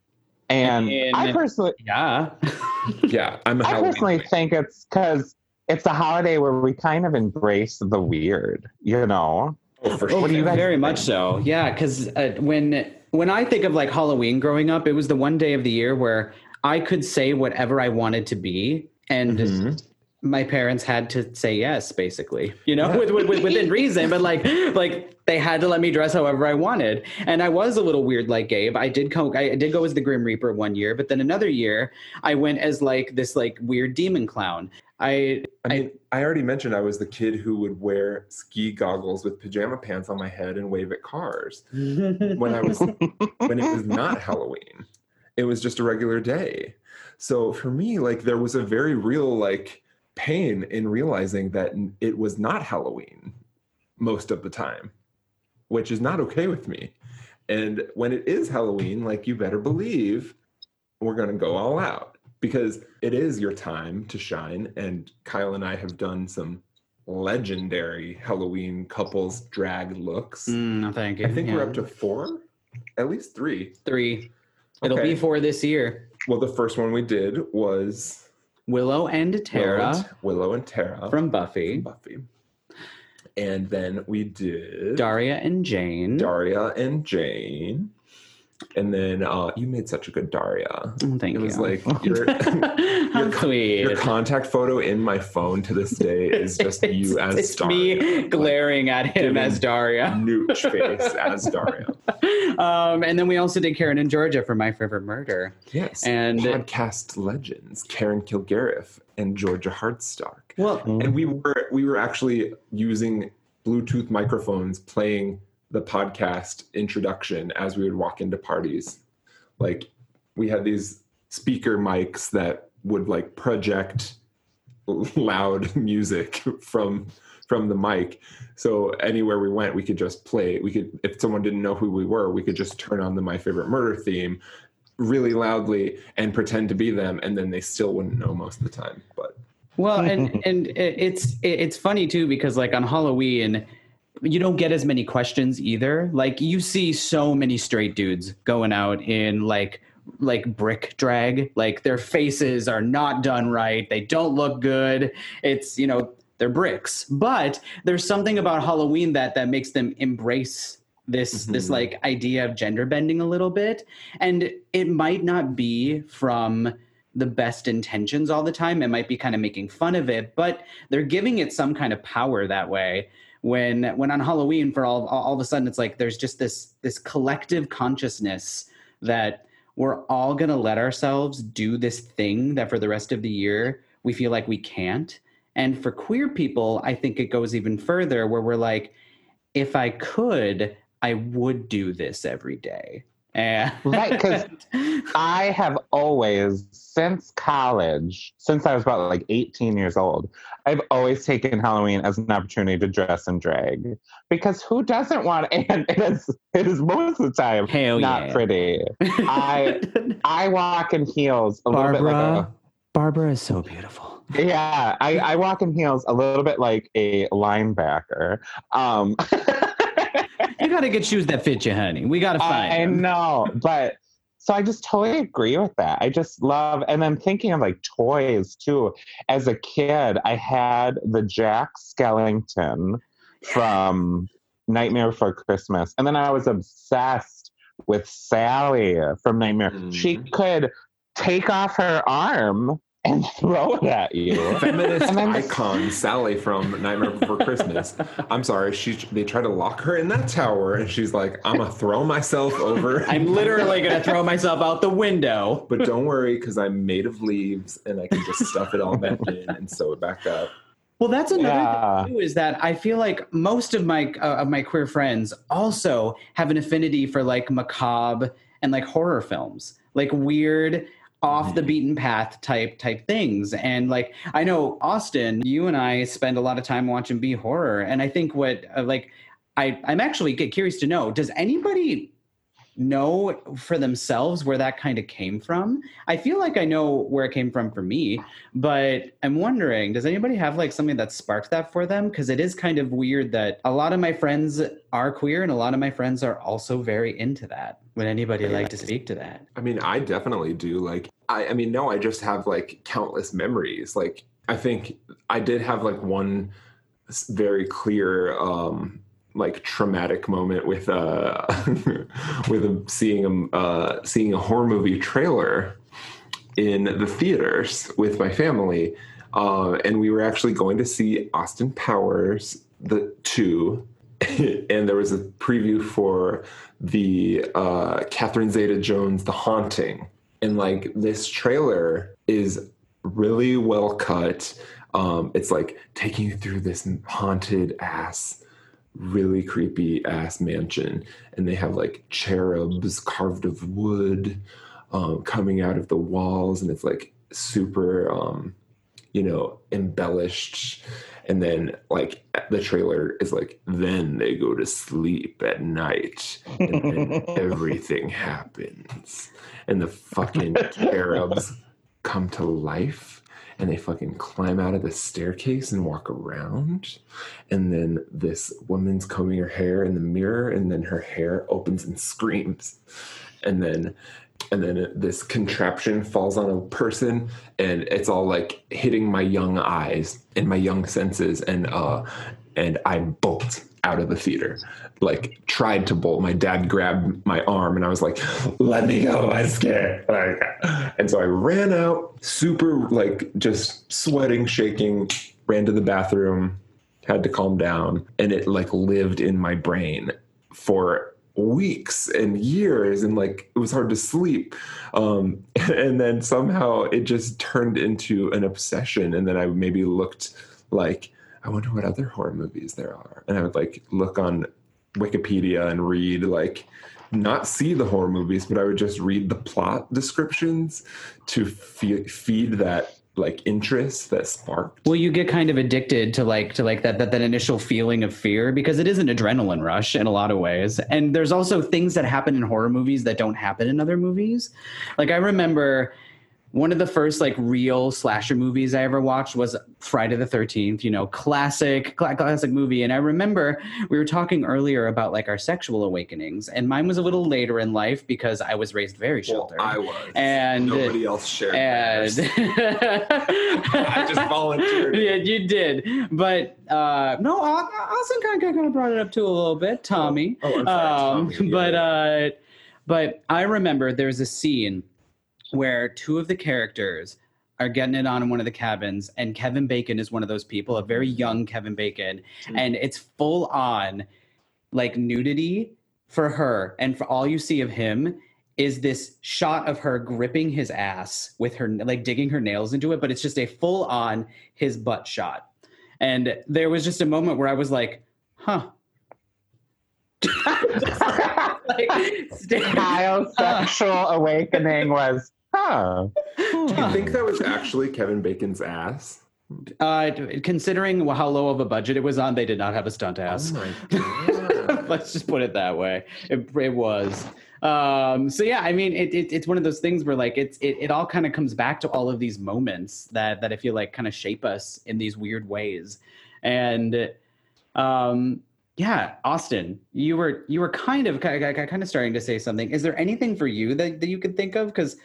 and And- I personally, yeah. yeah, I'm a I Halloween. personally fan. think it's because it's a holiday where we kind of embrace the weird, you know. Oh, for What do you sure. Very think? much so. Yeah, because uh, when when I think of like Halloween growing up, it was the one day of the year where I could say whatever I wanted to be, and Mhm. my parents had to say yes, basically. You know, with, with, with, within reason, but like like they had to let me dress however I wanted. And I was a little weird, like Gabe. I did go I did go as the Grim Reaper one year, but then another year I went as like this like weird demon clown. I I mean, I already mentioned I was the kid who would wear ski goggles with pajama pants on my head and wave at cars when I was when it was not Halloween. It was just a regular day. So for me, like there was a very real like pain in realizing that it was not Halloween most of the time, which is not okay with me. And when it is Halloween, like you better believe we're going to go all out because it is your time to shine. And Kyle and I have done some legendary Halloween couples drag looks. Mm, no, thank you. I think we're up to four, at least three. three. It'll Okay. be four this year. Well, the first one we did was Willow and Willow Tara and, Willow and Tara from Buffy, Buffy. And then we did Daria and Jane. Daria and Jane. And then uh, you made such a good Daria. Oh, thank it you. It was like your, your, your contact photo in my phone to this day is just you as it's Daria. me glaring at him as Daria. Nooch face as Daria. Um, and then we also did Karen and Georgia for My Favorite Murder. Yes. And- podcast legends Karen Kilgariff and Georgia Hardstark. Well, and we were we were actually using bluetooth microphones playing the podcast introduction as we would walk into parties. Like we had these speaker mics that would like project loud music from from the mic. So anywhere we went we could just play we could if someone didn't know who we were we could just turn on the my favorite murder theme really loudly and pretend to be them and then they still wouldn't know most of the time but well, and and it's it's funny too because like on Halloween, you don't get as many questions either. Like you see so many straight dudes going out in like like brick drag like their faces are not done right they don't look good it's you know they're bricks. But there's something about Halloween that that makes them embrace this this Mhm. like idea of gender bending a little bit and it might not be from the best intentions all the time it might be kind of making fun of it but they're giving it some kind of power that way when when on halloween for all all of a sudden it's like there's just this this collective consciousness that we're all going to let ourselves do this thing that for the rest of the year we feel like we can't. And for queer people i think it goes even further where we're like if i could i would do this every day and Right, 'cause I have always, since college, since I was about like 18 years old, I've always taken Halloween as an opportunity to dress in drag. Because who doesn't want and it is it is most of the time Hell not yeah. pretty. I- I walk in heels a little bit like Barbara, Barbara is so beautiful. yeah, I, I walk in heels a little bit like a linebacker. Um You got to get shoes that fit you, honey. We got to find. I, I 'em. know, but so I just totally agree with that. I just love, and I'm thinking of like toys too. As a kid, I had the Jack Skellington from Nightmare Before Christmas, and then I was obsessed with Sally from Nightmare. She Mm. could take off her arm and throw it at you. Feminist And then icon Sally from Nightmare Before Christmas. I'm sorry, she they try to lock her in that tower, and she's like, "I'm gonna throw myself over." I'm literally going to throw myself out the window. But don't worry, because I'm made of leaves, and I can just stuff it all back in and sew it back up. Well, that's another Yeah. thing too, is that I feel like most of my uh, of my queer friends also have an affinity for like macabre and like horror films, like weird off the beaten path type type things. And like I know Austin, you and I spend a lot of time watching B horror, and I think what uh, like I I'm actually curious to know, does anybody know for themselves where that kind of came from? I feel like I know where it came from for me, but I'm wondering, does anybody have like something that sparked that for them? Because it is kind of weird that a lot of my friends are queer and a lot of my friends are also very into that. Would anybody like to speak to that? I mean, I definitely do. Like, I, I mean, no, I just have like countless memories. Like, I think I did have like one very clear, um, like traumatic moment with uh, with a, seeing a uh, seeing a horror movie trailer in the theaters with my family, uh, and we were actually going to see Austin Powers the two, and there was a preview for the uh, Catherine Zeta-Jones The Haunting, and like this trailer is really well cut. Um, it's like taking you through this haunted ass, really creepy ass mansion, and they have like cherubs carved of wood um, coming out of the walls, and it's like super, um, you know, embellished. And then, like, the trailer is like, then they go to sleep at night, and then everything happens. And the fucking cherubs come to life, and they fucking climb out of the staircase and walk around. And then this woman's combing her hair in the mirror, and then her hair opens and screams. And then and then this contraption falls on a person and it's all like hitting my young eyes and my young senses and uh and i bolt out of the theater. Like tried to bolt. My dad grabbed my arm and i was like let me go i'm scared. Like, and so i ran out super like just sweating shaking ran to the bathroom had to calm down and it like lived in my brain for weeks and years and like it was hard to sleep. Um and then somehow it just turned into an obsession and then i maybe looked like i wonder what other horror movies there are. And i would like look on wikipedia and read like not see the horror movies but i would just read the plot descriptions to fe- feed that like interest that sparked Well, you get kind of addicted to like to like that that that initial feeling of fear because it is an adrenaline rush in a lot of ways. And there's also things that happen in horror movies that don't happen in other movies. Like I remember one of the first like real slasher movies I ever watched was Friday the 13th, you know, classic, cl- classic movie. And I remember we were talking earlier about like our sexual awakenings, and mine was a little later in life because I was raised very Well, sheltered. I was. and nobody else shared. and. I just volunteered. Yeah, you did. But uh, no, Au- Austin kind of, kind of brought it up too a little bit, Tommy. Oh, I'm sorry, Um, Tommy, yeah, but uh, but I remember there's a scene where two of the characters are getting it on in one of the cabins, and Kevin Bacon is one of those people, a very young Kevin Bacon, Hmm. and it's full on like nudity for her, and for all you see of him is this shot of her gripping his ass with her like digging her nails into it, but it's just a full on his butt shot. And there was just a moment where I was like, huh. like, sta- Kyle's sexual awakening was, huh. Do you think that was actually Kevin Bacon's ass? uh, considering how low of a budget it was on, they did not have a stunt ass. Oh. Let's just put it that way. It, it was. Um, so yeah, I mean, it, it, it's one of those things where like it's it, it all kind of comes back to all of these moments that that I feel like kind of shape us in these weird ways, and um, yeah, Austin, you were you were kind of kind of, kind of starting to say something. Is there anything for you that, that you could think of? Because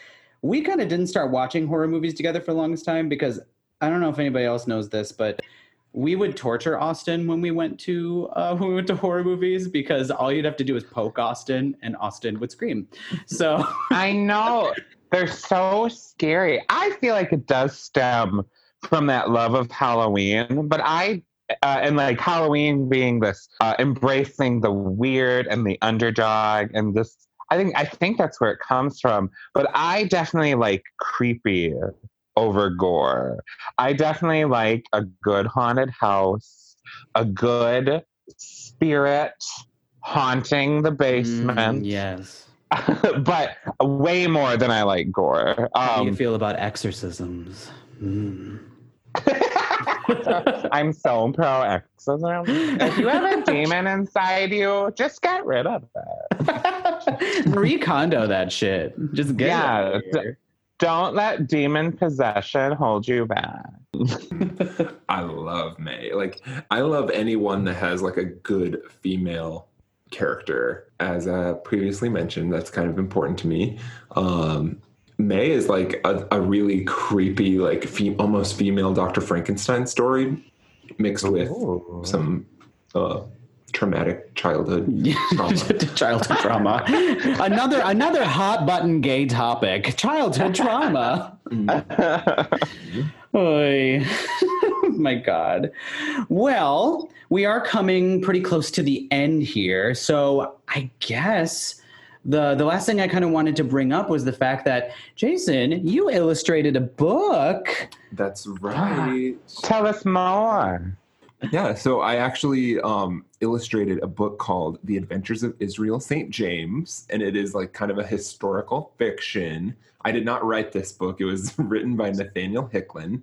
we kind of didn't start watching horror movies together for the longest time because I don't know if anybody else knows this, but we would torture Austin when we went to uh, when we went to horror movies because all you'd have to do is poke Austin and Austin would scream. So I know. They're so scary. I feel like it does stem from that love of Halloween, but I, uh, and like Halloween being this uh, embracing the weird and the underdog and this. I think I think that's where it comes from. But I definitely like creepy over gore. I definitely like a good haunted house, a good spirit haunting the basement. Mm, yes. but way more than I like gore. How do you Um, feel about exorcisms? Mm. I'm so pro exorcism. If you have a demon inside you, just get rid of it. Marie Kondo that shit. Just get Yeah, it. out. Don't let demon possession hold you back. I love May. Like I love anyone that has like a good female character. As uh, previously mentioned, that's kind of important to me. Um, May is like a, a really creepy, like fe- almost female Dr. Frankenstein story, mixed with Ooh. some uh, traumatic childhood. trauma. childhood trauma. another another hot button gay topic. Childhood trauma. Oy. My God. Well, we are coming pretty close to the end here. So I guess the the last thing I kind of wanted to bring up was the fact that Jason, you illustrated a book. That's right. Tell us more. Yeah, so I actually um, illustrated a book called The Adventures of Israel St. James, and it is like kind of a historical fiction. I did not write this book, it was written by Nathaniel Hicklin,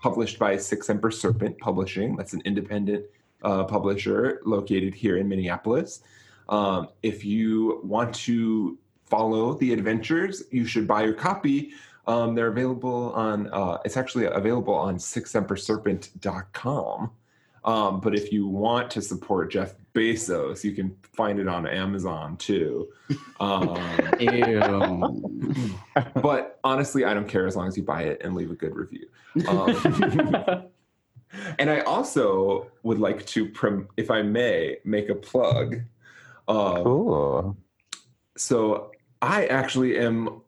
published by Sic Semper Serpent Publishing. That's an independent uh, publisher located here in Minneapolis. Um, if you want to follow the adventures, you should buy your copy. Um, they're available on, uh, it's actually available on sicsemperserpent.com. Um, but if you want to support Jeff Bezos, you can find it on Amazon too. Um, Ew. but honestly, I don't care as long as you buy it and leave a good review. Um, and I also would like to, prom- if I may, make a plug. Um, Cool. so I actually am.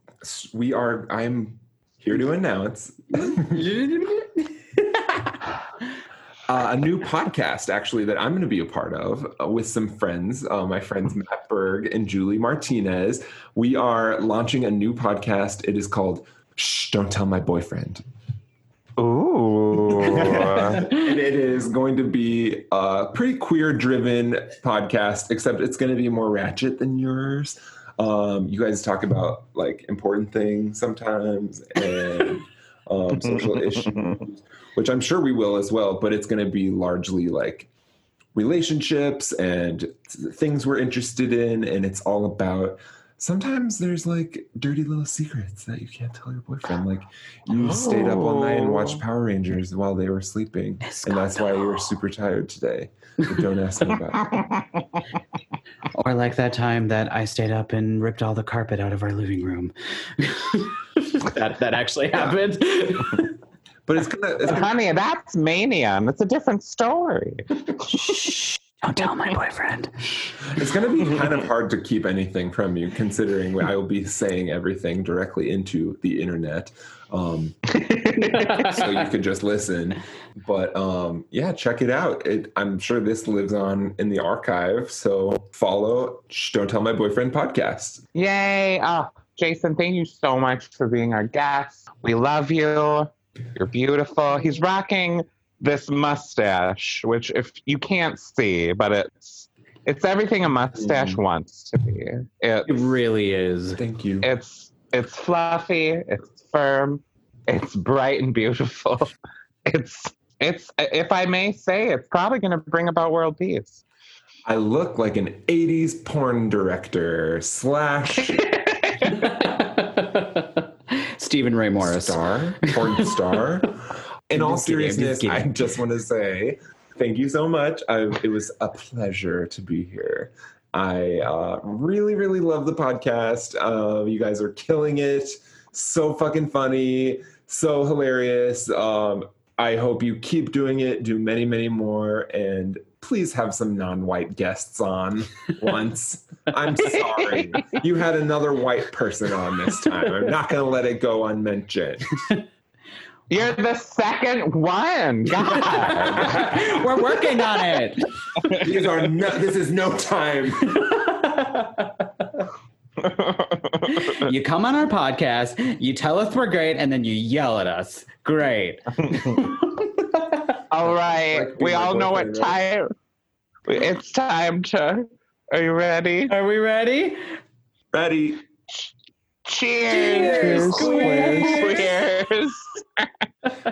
We are. I'm here to announce uh, a new podcast actually that I'm going to be a part of uh, with some friends, uh, my friends Matt Berg and Julie Martinez. We are launching a new podcast. It is called Shh, Don't Tell My Boyfriend. Ooh. and it is going to be a pretty queer driven podcast, except it's going to be more ratchet than yours. Um, you guys talk about like important things sometimes and um, social issues, which I'm sure we will as well, but it's going to be largely like relationships and things we're interested in. And it's all about sometimes there's like dirty little secrets that you can't tell your boyfriend. Like you stayed up all night and watched Oh. Power Rangers while they were sleeping, and that's why you were super tired today. But don't ask me about it. Or like that time that I stayed up and ripped all the carpet out of our living room. that that actually happened. But it's gonna, it's gonna Honey, that's mania. and It's a different story. Shh, don't tell my boyfriend. It's going to be kind of hard to keep anything from you, considering I will be saying everything directly into the internet. Um, so you can just listen. But um, yeah, check it out. It, I'm sure this lives on in the archive. So follow Shh, Don't Tell My Boyfriend podcast. Yay. Oh, Jason, thank you so much for being our guest. We love you. You're beautiful. He's rocking this mustache, which if you can't see, but it's it's everything a mustache Mhm. wants to be. It really is. Thank you. it's it's fluffy, it's firm, it's bright and beautiful. It's it's if I may say, it's probably gonna bring about world peace. I look like an 80s porn director slash Stephen Ray Morris. star, porn star. In all Just kidding, I'm just seriousness, I just want to say thank you so much. I, it was a pleasure to be here. I uh, really, really love the podcast. Uh, you guys are killing it. So fucking funny, so hilarious. Um, I hope you keep doing it, do many, many more, and please have some non white guests on once. I'm sorry. You had another white person on this time. I'm not going to let it go unmentioned. You're the second one. God. We're working on it. These are no, this is no time. you come on our podcast, you tell us we're great, and then you yell at us. Great. All right. Like we all know what time it's time to are you ready? Are we ready? Ready? Cheers. Cheers. Cheers.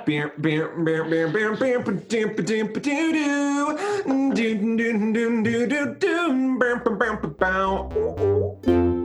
Beer, beer, beer, beer, beer, beer, ba-dum, ba-dum, ba-doo-doo. Do, do, do, do, do, do, do. Bam, bam, bam, ba-bow.